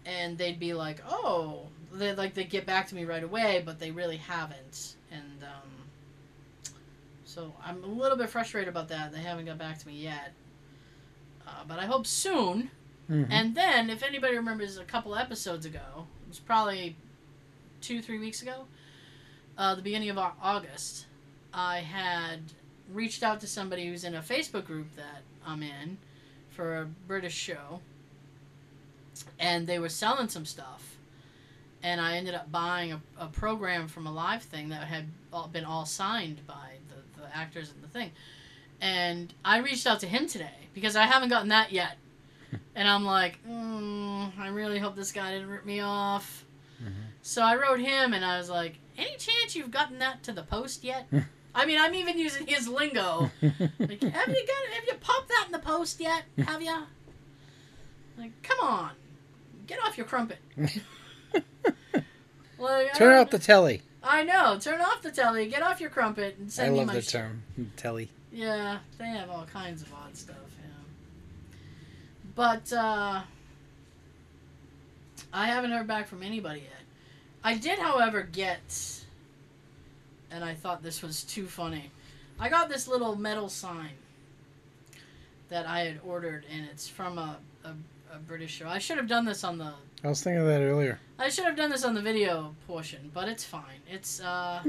and they'd be like, oh, they like they get back to me right away, but they really haven't. And um, so I'm a little bit frustrated about that. They haven't got back to me yet. Uh, but I hope soon. Mhm. And then, if anybody remembers a couple episodes ago, it was probably two, three weeks ago, uh, the beginning of August, I had reached out to somebody who's in a Facebook group that I'm in for a British show, and they were selling some stuff. And I ended up buying a, a program from a live thing that had all, been all signed by the, the actors in the thing. And I reached out to him today because I haven't gotten that yet. [LAUGHS] And I'm like, mm, I really hope this guy didn't rip me off. Mhm. So I wrote him and I was like, any chance you've gotten that to the post yet? [LAUGHS] I mean, I'm even using his lingo. [LAUGHS] Like, have you got? Have you popped that in the post yet? Have you? Like, come on, get off your crumpet. [LAUGHS] like, Turn off the telly. I know. Turn off the telly. Get off your crumpet and I send me money. I love my the term telly. Yeah, they have all kinds of odd stuff, yeah. But uh I haven't heard back from anybody yet. I did, however, get and I thought this was too funny. I got this little metal sign that I had ordered and it's from a, a, a British show. I should have done this on the I was thinking of that earlier. I should have done this on the video portion, but it's fine. It's uh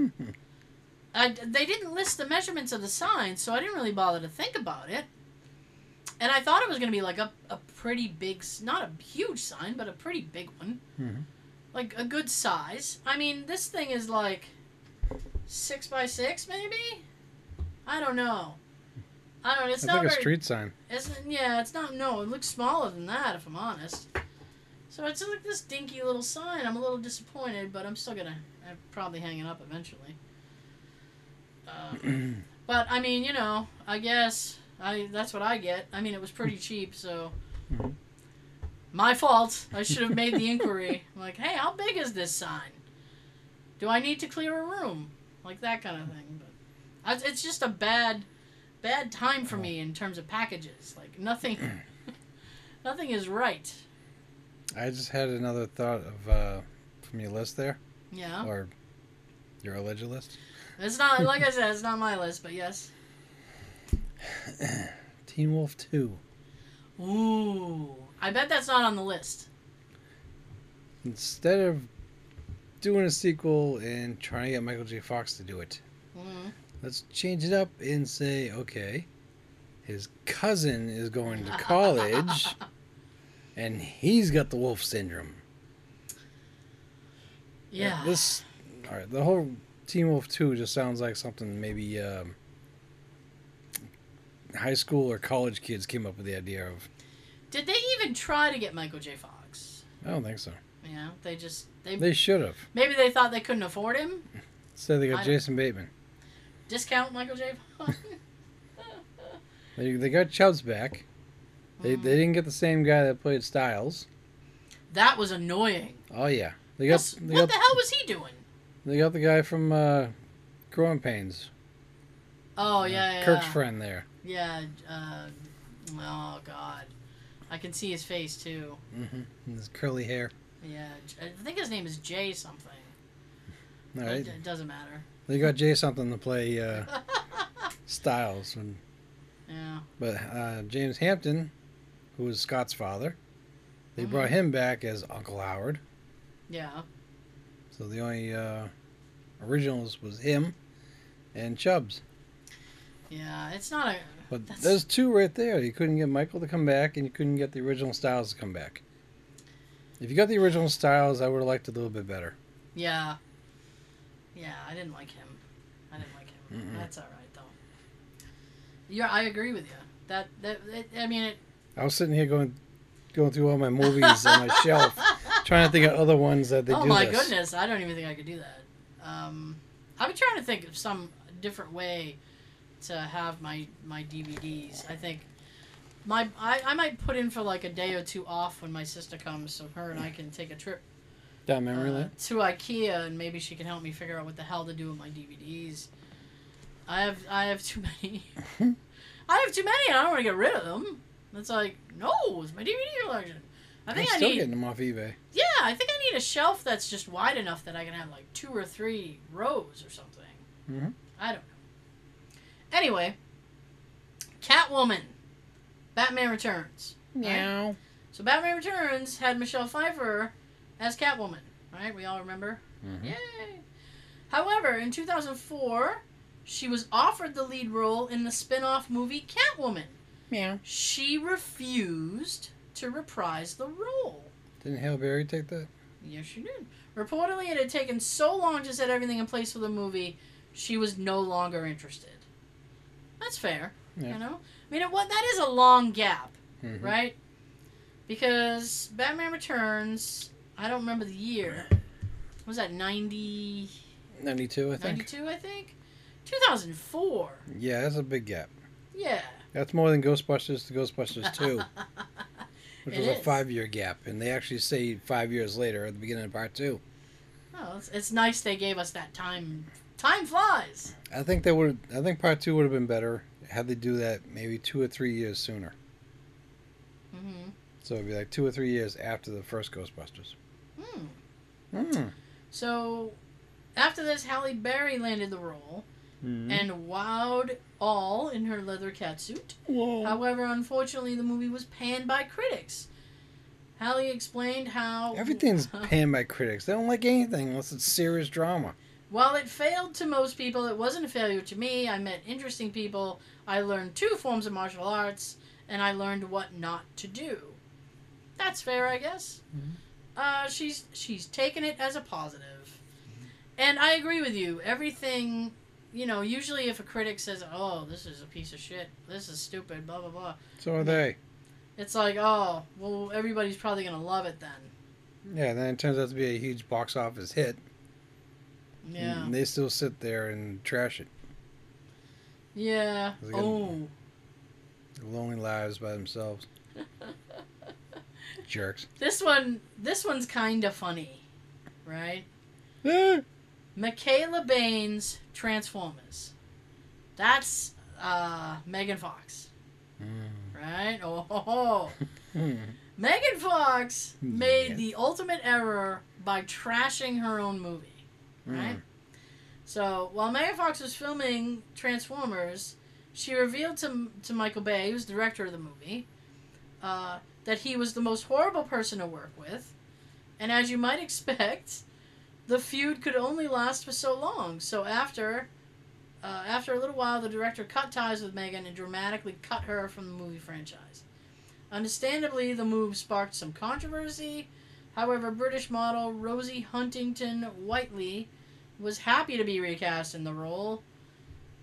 [LAUGHS] I, they didn't list the measurements of the sign, so I didn't really bother to think about it. And I thought it was going to be like a, a pretty big, not a huge sign, but a pretty big one. Mhm. Like a good size. I mean, this thing is like six by six, maybe? I don't know. I don't know. It's It's not like a street sign. it's, yeah, it's not. No, it looks smaller than that, if I'm honest. So it's like this dinky little sign. I'm a little disappointed, but I'm still gonna I'll probably hang it up eventually. Uh, [CLEARS THROAT] but I mean, you know, I guess I that's what I get. I mean, it was pretty cheap, so Mhm. my fault. I should have made the [LAUGHS] inquiry. like, hey, how big is this sign? Do I need to clear a room? Like that kind of thing. But I, it's just a bad, bad time for me in terms of packages. Like nothing, [CLEARS THROAT] nothing is right. I just had another thought of uh, from your list there, Yeah, or your alleged list. it's not like I said, it's not my list, but yes. [CLEARS THROAT] Teen Wolf Two. Ooh, I bet that's not on the list. Instead of doing a sequel and trying to get Michael J. Fox to do it, Mm. Let's change it up and say, okay, his cousin is going to college, [LAUGHS] and he's got the wolf syndrome. Yeah. This, all right. The whole Teen Wolf Two just sounds like something maybe um, high school or college kids came up with the idea of. Did they even try to get Michael J. Fox? I don't think so. Yeah, they just they, They should have. maybe they thought they couldn't afford him. Instead, they I got don't- Jason Bateman. Discount Michael J. Fox. [LAUGHS] They, they got Chubbs back. They, Mm. they didn't get the same guy that played Stiles. that was annoying. Oh yeah, they got they what got the hell was he doing? they got the guy from uh, Growing Pains. Oh yeah, yeah. Kirk's friend there. Yeah. Uh, oh God, I can see his face too. Mm-hmm. His curly hair. Yeah, I think his name is Jay something. All It, right. it doesn't matter. They got Jay something to play uh, Stiles, and, Yeah. but uh, James Hampton, who was Scott's father, they Mhm. brought him back as Uncle Howard. Yeah. So the only uh, originals was him and Chubbs. Yeah. It's not a. But That's- there's two right there. You couldn't get Michael to come back, and you couldn't get the original Stiles to come back. If you got the original Stiles, I would have liked it a little bit better. Yeah. Yeah. I didn't like him. I didn't like him. Mm-mm. That's all right though. Yeah, I agree with you. That that it, I mean it. I was sitting here going, going through all my movies on my shelf, [LAUGHS] trying to think of other ones that they oh my this. goodness, I don't even think I could do that. Um, I've been trying to think of some different way to have my my DVDs. I think my I, I might put in for like a day or two off when my sister comes, so her and I can take a trip Down memory uh, lane. to IKEA, and maybe she can help me figure out what the hell to do with my DVDs. I have I have too many. [LAUGHS] I have too many, and I don't want to get rid of them. It's like no, it's my DVD collection. I I'm think I still need getting them off eBay. yeah, I think I need a shelf that's just wide enough that I can have like two or three rows or something. Mhm. I don't know. Anyway, Catwoman, Batman Returns. Meow. So Batman Returns had Michelle Pfeiffer as Catwoman, right? We all remember. Mhm. Yay! However, in 2004, she was offered the lead role in the spin-off movie Catwoman. Meow. She refused to reprise the role. Didn't Halle Berry take that? Yes, she did. Reportedly, it had taken so long to set everything in place for the movie, she was no longer interested. That's fair, Yeah. you know. I mean, it, what that is a long gap, Mhm. right? Because Batman Returns, I don't remember the year. Was that 90, 92, I think. 92, I think? 2004. Yeah, that's a big gap. Yeah. That's more than Ghostbusters to Ghostbusters 2, [LAUGHS] which It was a five year gap. And they actually say five years later at the beginning of part two. Oh, it's, it's nice they gave us that time. Time flies. I think they would. I think part two would have been better had they do that maybe two or three years sooner. hmm So it'd be like two or three years after the first Ghostbusters. Hmm. Hmm. So, after this, Halle Berry landed the role and wowed all in her leather catsuit. Whoa. However, unfortunately, the movie was panned by critics. Halle explained how Everything's [LAUGHS] panned by critics. They don't like anything unless it's serious drama. While it failed to most people, it wasn't a failure to me. I met interesting people. I learned two forms of martial arts, and I learned what not to do. That's fair, I guess. Mhm. Uh, she's she's taken it as a positive, and I agree with you. Everything, you know, usually if a critic says, "Oh, this is a piece of shit. This is stupid," blah blah blah, So are they. it's like, "Oh, well, everybody's probably gonna love it then." Yeah, then it turns out to be a huge box office hit. Yeah. And they still sit there and trash it. Yeah. It Oh. Lonely lives by themselves. [LAUGHS] Jerks. This one, this one's kind of funny, right? Eh. Mikaela Banes Transformers. That's uh, Megan Fox, Mm. right? Oh, ho, ho. Hmm. Megan Fox made Yes. the ultimate error by trashing her own movie, right? Mm. So while Megan Fox was filming Transformers, she revealed to to Michael Bay, who's the director of the movie, uh, that he was the most horrible person to work with, and as you might expect, the feud could only last for so long. So after. Uh, after a little while, the director cut ties with Megan and dramatically cut her from the movie franchise. Understandably, the move sparked some controversy. However, British model Rosie Huntington Whiteley was happy to be recast in the role.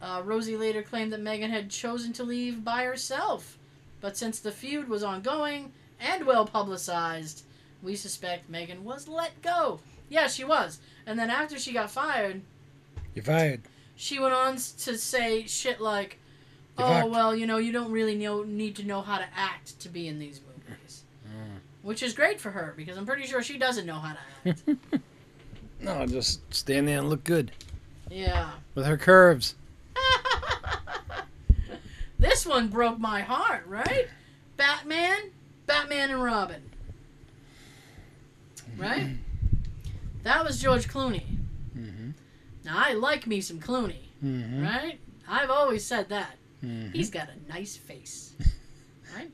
Uh, Rosie later claimed that Megan had chosen to leave by herself, but since the feud was ongoing and well publicized, we suspect Megan was let go. Yeah, she was. And then after she got fired, You're fired. she went on to say shit like, You're "Oh well, you know, you don't really know need to know how to act to be in these movies," Mm. which is great for her because I'm pretty sure she doesn't know how to act. [LAUGHS] No, just stand there and look good yeah. with her curves. This one broke my heart, right? Batman, Batman and Robin. Right? [CLEARS THROAT] That was George Clooney. hmm Now I like me some Clooney, Mm-hmm. right? I've always said that. Mhm. He's got a nice face, [LAUGHS] right?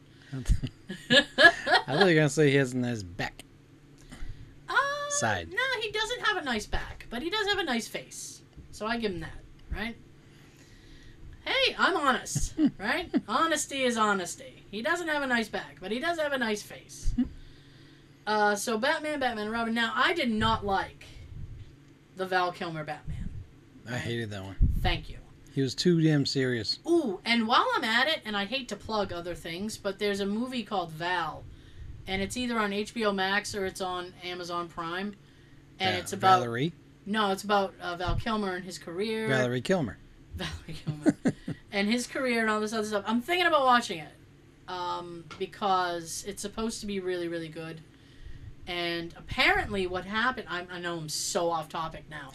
I thought you were gonna say he has a nice back. Uh, Side. No, he doesn't have a nice back, but he does have a nice face. So I give him that, right? Hey, I'm honest, [LAUGHS] right? Honesty is honesty. He doesn't have a nice back, but he does have a nice face. [LAUGHS] Uh, so Batman, Batman, Robin. Now, I did not like the Val Kilmer Batman. I hated that one. Thank you. He was too damn serious. Ooh, and while I'm at it, and I hate to plug other things, but there's a movie called Val, and it's either on HBO Max or it's on Amazon Prime, and Va- it's about Valerie. no, it's about uh, Val Kilmer and his career. Valerie Kilmer. Valerie Kilmer [LAUGHS] and his career and all this other stuff. I'm thinking about watching it um, because it's supposed to be really, really good. And apparently, what happened? I, I know I'm so off topic now,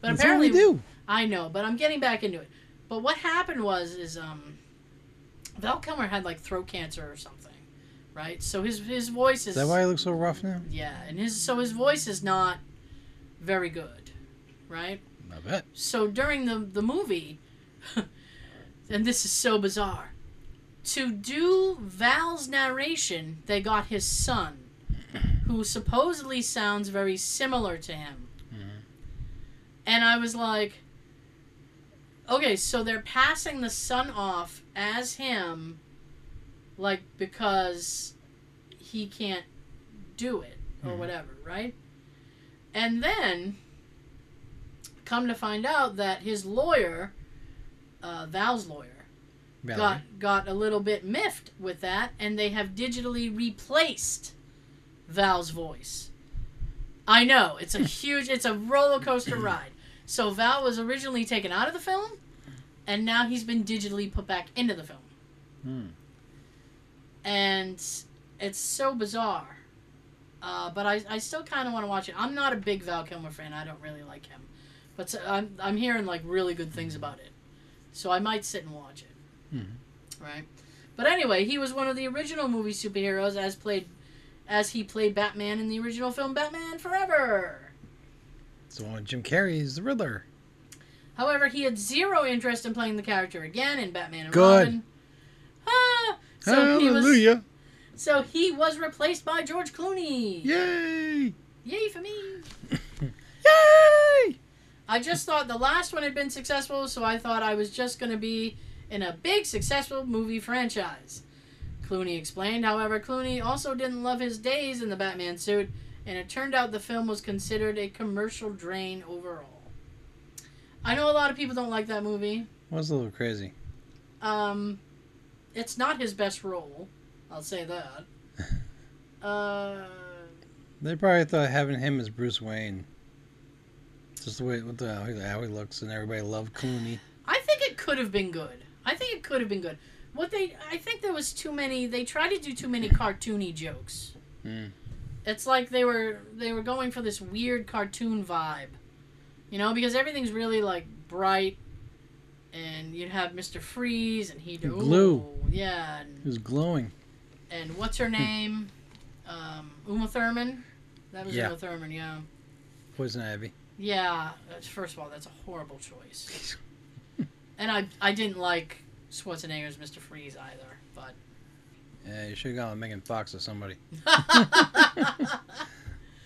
but That's apparently, do. I know, but I'm getting back into it. But what happened was is um Val Kilmer had like throat cancer or something, right? So his his voice is Is that why he looks so rough now? yeah, and his so his voice is not very good, right? I bet. So during the the movie, [LAUGHS] and this is so bizarre, to do Val's narration, they got his son, who supposedly sounds very similar to him. Mhm. And I was like, okay, so they're passing the son off as him, like because he can't do it or Mhm. whatever, right? And then come to find out that his lawyer, uh, Val's lawyer, Valerie. got got a little bit miffed with that, and they have digitally replaced Val's voice. I know it's a [LAUGHS] huge, it's a roller coaster ride. So Val was originally taken out of the film, and now he's been digitally put back into the film, Hmm. and it's so bizarre. Uh, but I, I still kind of want to watch it. I'm not a big Val Kilmer fan. I don't really like him, but I'm I'm hearing like really good things about it, so I might sit and watch it. Mhm. Right. But anyway, he was one of the original movie superheroes as played as he played Batman in the original film Batman Forever. So uh, Jim Carrey's the Riddler. However, he had zero interest in playing the character again in Batman and Good. Robin. Ah, so he was Hallelujah! so he was replaced by George Clooney. Yay! Yay for me. [LAUGHS] Yay! I just thought the last one had been successful, so I thought I was just going to be in a big successful movie franchise. Clooney explained. However, Clooney also didn't love his days in the Batman suit, and it turned out the film was considered a commercial drain overall. I know a lot of people don't like that movie. Was a little crazy. Um, it's not his best role. I'll say that. [LAUGHS] Uh, They probably thought having him as Bruce Wayne, just the way what the, how he looks, and everybody loved Clooney. I think it could have been good. I think it could have been good. What they, I think there was too many. They tried to do too many cartoony jokes. Mm. It's like they were they were going for this weird cartoon vibe, you know, because everything's really like bright, and you'd have Mister Freeze and he'd Glue. yeah, and, He was glowing. and what's her name, um, Uma Thurman. That was Yeah. Uma Thurman, yeah. Poison Ivy. Yeah, first of all, that's a horrible choice. [LAUGHS] and I I didn't like Schwarzenegger's Mr. Freeze either, but Yeah, you should have gone with Megan Fox or somebody. [LAUGHS]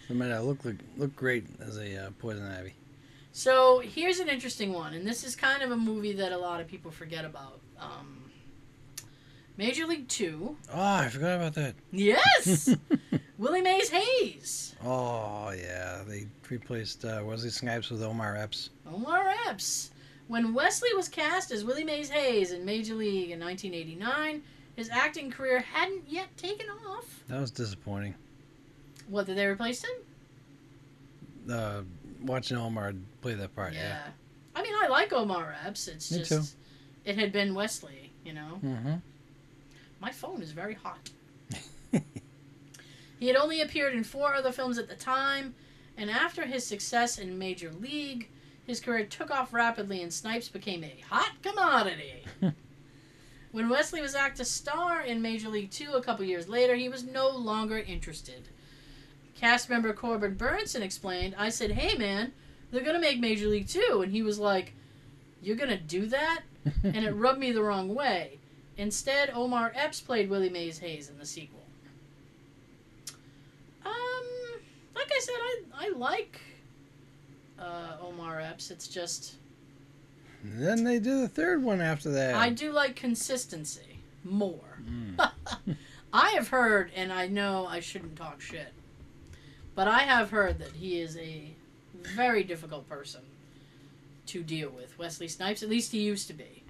Somebody that looked like, looked great as a uh, Poison Ivy. So here's an interesting one, and this is kind of a movie that a lot of people forget about. Um, Major League Two. Oh, I forgot about that. Yes, [LAUGHS] Willie Mays Hayes, Oh yeah, they replaced uh, Wesley Snipes with Omar Epps. Omar Epps. When Wesley was cast as Willie Mays Hayes in Major League in 1989, his acting career hadn't yet taken off. That was disappointing. What did they replace him? Uh, watching Omar play that part. Yeah. I mean, I like Omar Epps. It's Me just too. it had been Wesley, you know. Mm-hmm. My phone is very hot. he had only appeared in four other films at the time, and after his success in Major League, his career took off rapidly and Snipes became a hot commodity. [LAUGHS] when Wesley was asked to star in Major League 2 a couple years later, he was no longer interested. Cast member Corbin Bernsen explained, I said, hey man, they're gonna make Major League Two, and he was like, "You're gonna do that?" [LAUGHS] and it rubbed me the wrong way. Instead, Omar Epps played Willie Mays Hayes in the sequel. Um, like I said, I I like uh, Omar Epps. It's just And then they do the third one after that. I do like consistency more. Mm. [LAUGHS] I have heard, and I know I shouldn't talk shit, but I have heard that he is a very difficult person to deal with. Wesley Snipes, at least he used to be.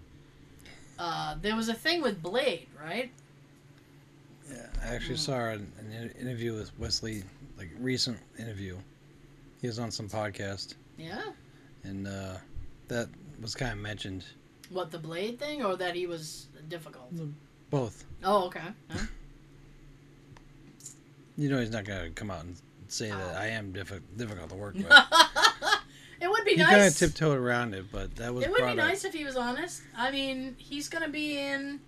Uh, there was a thing with Blade, right? Yeah, I actually Mm. saw an, an interview with Wesley, like recent interview. He was on some podcast, Yeah. and uh, that was kind of mentioned. What the Blade thing, or that he was difficult? Both. Oh, okay. Huh? You know, he's not gonna come out and say that Oh. I am diffi- difficult to work [LAUGHS] with. Would be he kind of tiptoed around it, but that was It would be brought up. nice if he was honest. I mean, he's gonna be in.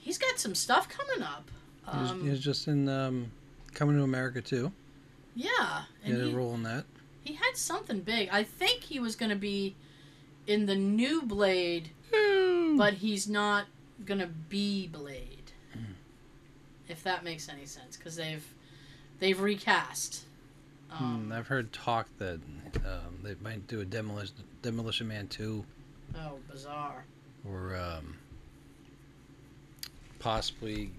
He's got some stuff coming up. He was, Um, he was just in um, Coming to America too. yeah, He had a he, role in that. he had something big. I think he was gonna be in the new Blade, but he's not gonna be Blade. Hmm. If that makes any sense, because they've they've recast. Um, Hmm, I've heard talk that um, they might do a demolition Demolition Man two. Oh, bizarre. or um, possibly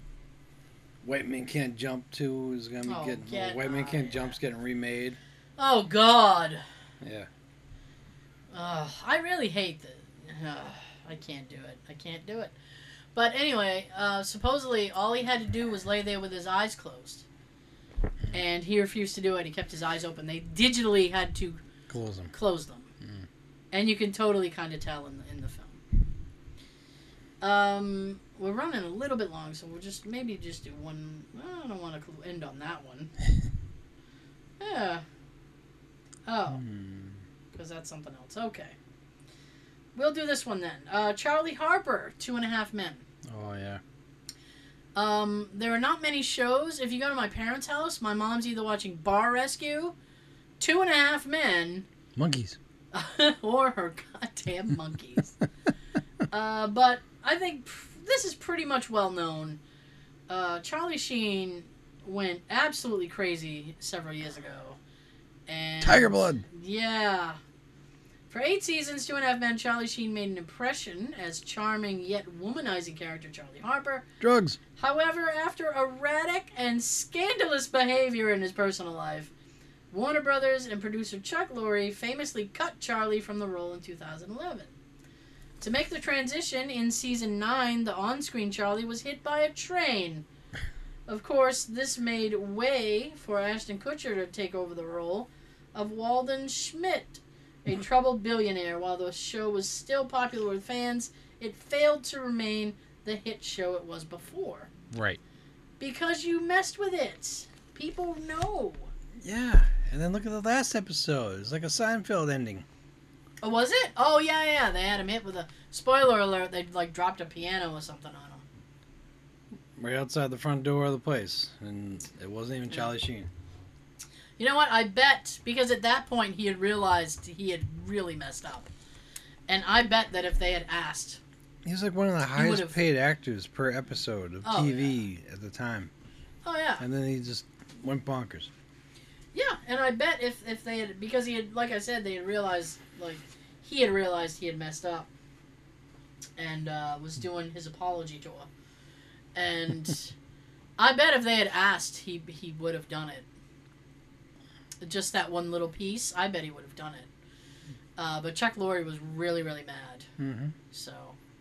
White Man Can't Jump two is gonna be Oh, getting get White Man Can't Jump's getting remade. Oh God. Yeah, Ugh, I really hate the. Ugh, I can't do it. I can't do it. But anyway, uh, supposedly all he had to do was lay there with his eyes closed, and he refused to do it. He kept his eyes open. They digitally had to close them. close them, Mm. and you can totally kind of tell in the in the film. Um, we're running a little bit long, so we'll just maybe just do one. I don't want to end on that one. [LAUGHS] Yeah. Oh Hmm. because that's something else. Okay. We'll do this one then. Uh, Charlie Harper, Two and a Half Men. Oh yeah. Um, there are not many shows. If you go to my parents' house, my mom's either watching Bar Rescue, Two and a Half Men, Monkeys. [LAUGHS] or her goddamn monkeys. [LAUGHS] uh, but I think this is pretty much well known. Uh, Charlie Sheen went absolutely crazy several years ago. And Tiger Blood. Yeah. For eight seasons, Two and a Half Men, Charlie Sheen made an impression as charming yet womanizing character Charlie Harper. Drugs. However, after erratic and scandalous behavior in his personal life, Warner Brothers and producer Chuck Lorre famously cut Charlie from the role in 2011. To make the transition, in season 9, the on screen Charlie was hit by a train. Of course, this made way for Ashton Kutcher to take over the role of Walden Schmidt, a troubled billionaire. While the show was still popular with fans, it failed to remain the hit show it was before. Right. Because you messed with it. People know. Yeah. And then look at the last episode. It's like a Seinfeld ending. Oh, was it? Oh, yeah, yeah. They had him hit with a spoiler alert. They like dropped a piano or something on him. Right outside the front door of the place. And it wasn't even Charlie Sheen. You know what? I bet because at that point he had realized he had really messed up, and I bet that if they had asked, He was like one of the highest paid actors per episode of Oh, TV at the time. oh yeah, And then he just went bonkers. yeah, and I bet if if they had because he had like I said they had realized like he had realized he had messed up, and uh, was doing his apology tour, and [LAUGHS] I bet if they had asked he he would have done it. Just that one little piece, I bet he would have done it. Uh, but Chuck Lorre was really really mad, Mm-hmm. so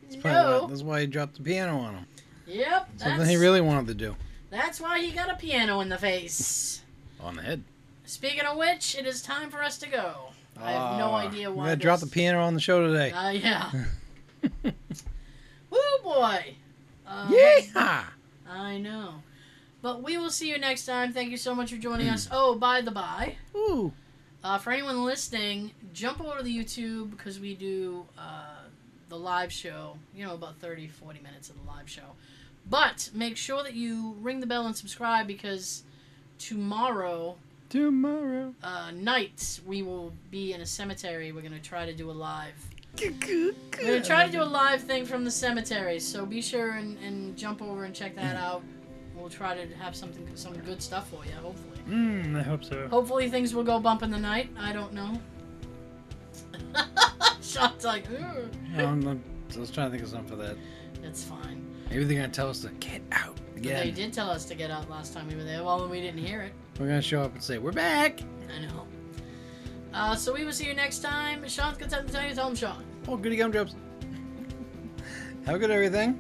That's, no. why, that's why he dropped the piano on him. Yep, Something he really wanted to do. that's why he got a piano in the face. [LAUGHS] On the head. Speaking of which, it is time for us to go. I have no Ah, idea We why. gotta drop the piano on the show today. Uh, yeah. [LAUGHS] Woo boy. Um, yeah! I know. But we will see you next time. Thank you so much for joining us. Oh, by the by, Ooh. uh, for anyone listening, jump over to the YouTube because we do uh, the live show. You know, about 30, 40 minutes of the live show. But make sure that you ring the bell and subscribe because tomorrow Tomorrow. uh, night we will be in a cemetery. We're gonna try to do a live. We're gonna try to do a live thing from the cemetery. So be sure and, and jump over and check that out. We'll try to have something some good stuff for you. Hopefully. Mm, I hope so. Hopefully things will go bump in the night. I don't know. [LAUGHS] Sean's like, "Ugh." I'm, I'm- I was trying to think of something for that. it's fine. Maybe they're gonna tell us to get out They did tell us to get out last time we were there. Well, we didn't hear it. We're gonna show up and say we're back. I know. Uh, so we will see you next time. Sean's got something to tell you. Tell him, Sean. Oh, goody gumdrops. [LAUGHS] Have a good everything.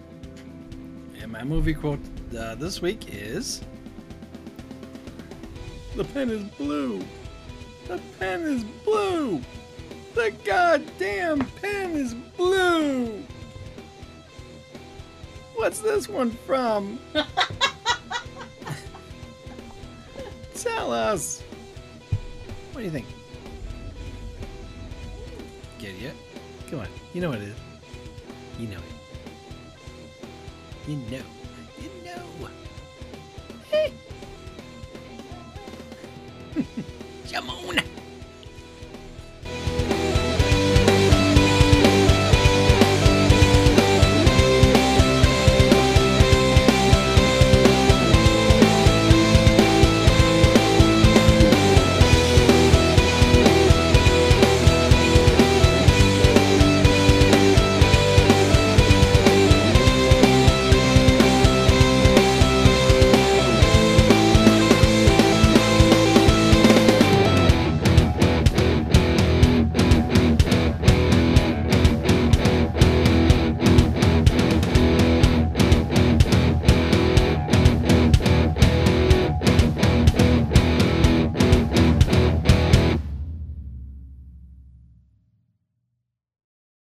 And my movie quote uh, this week is The pen is blue. The pen is blue. The goddamn pen is blue. What's this one from? [LAUGHS] Tell us. What do you think? Get it? Come on. You know what it is. You know it. You know. [LAUGHS] Llamo una.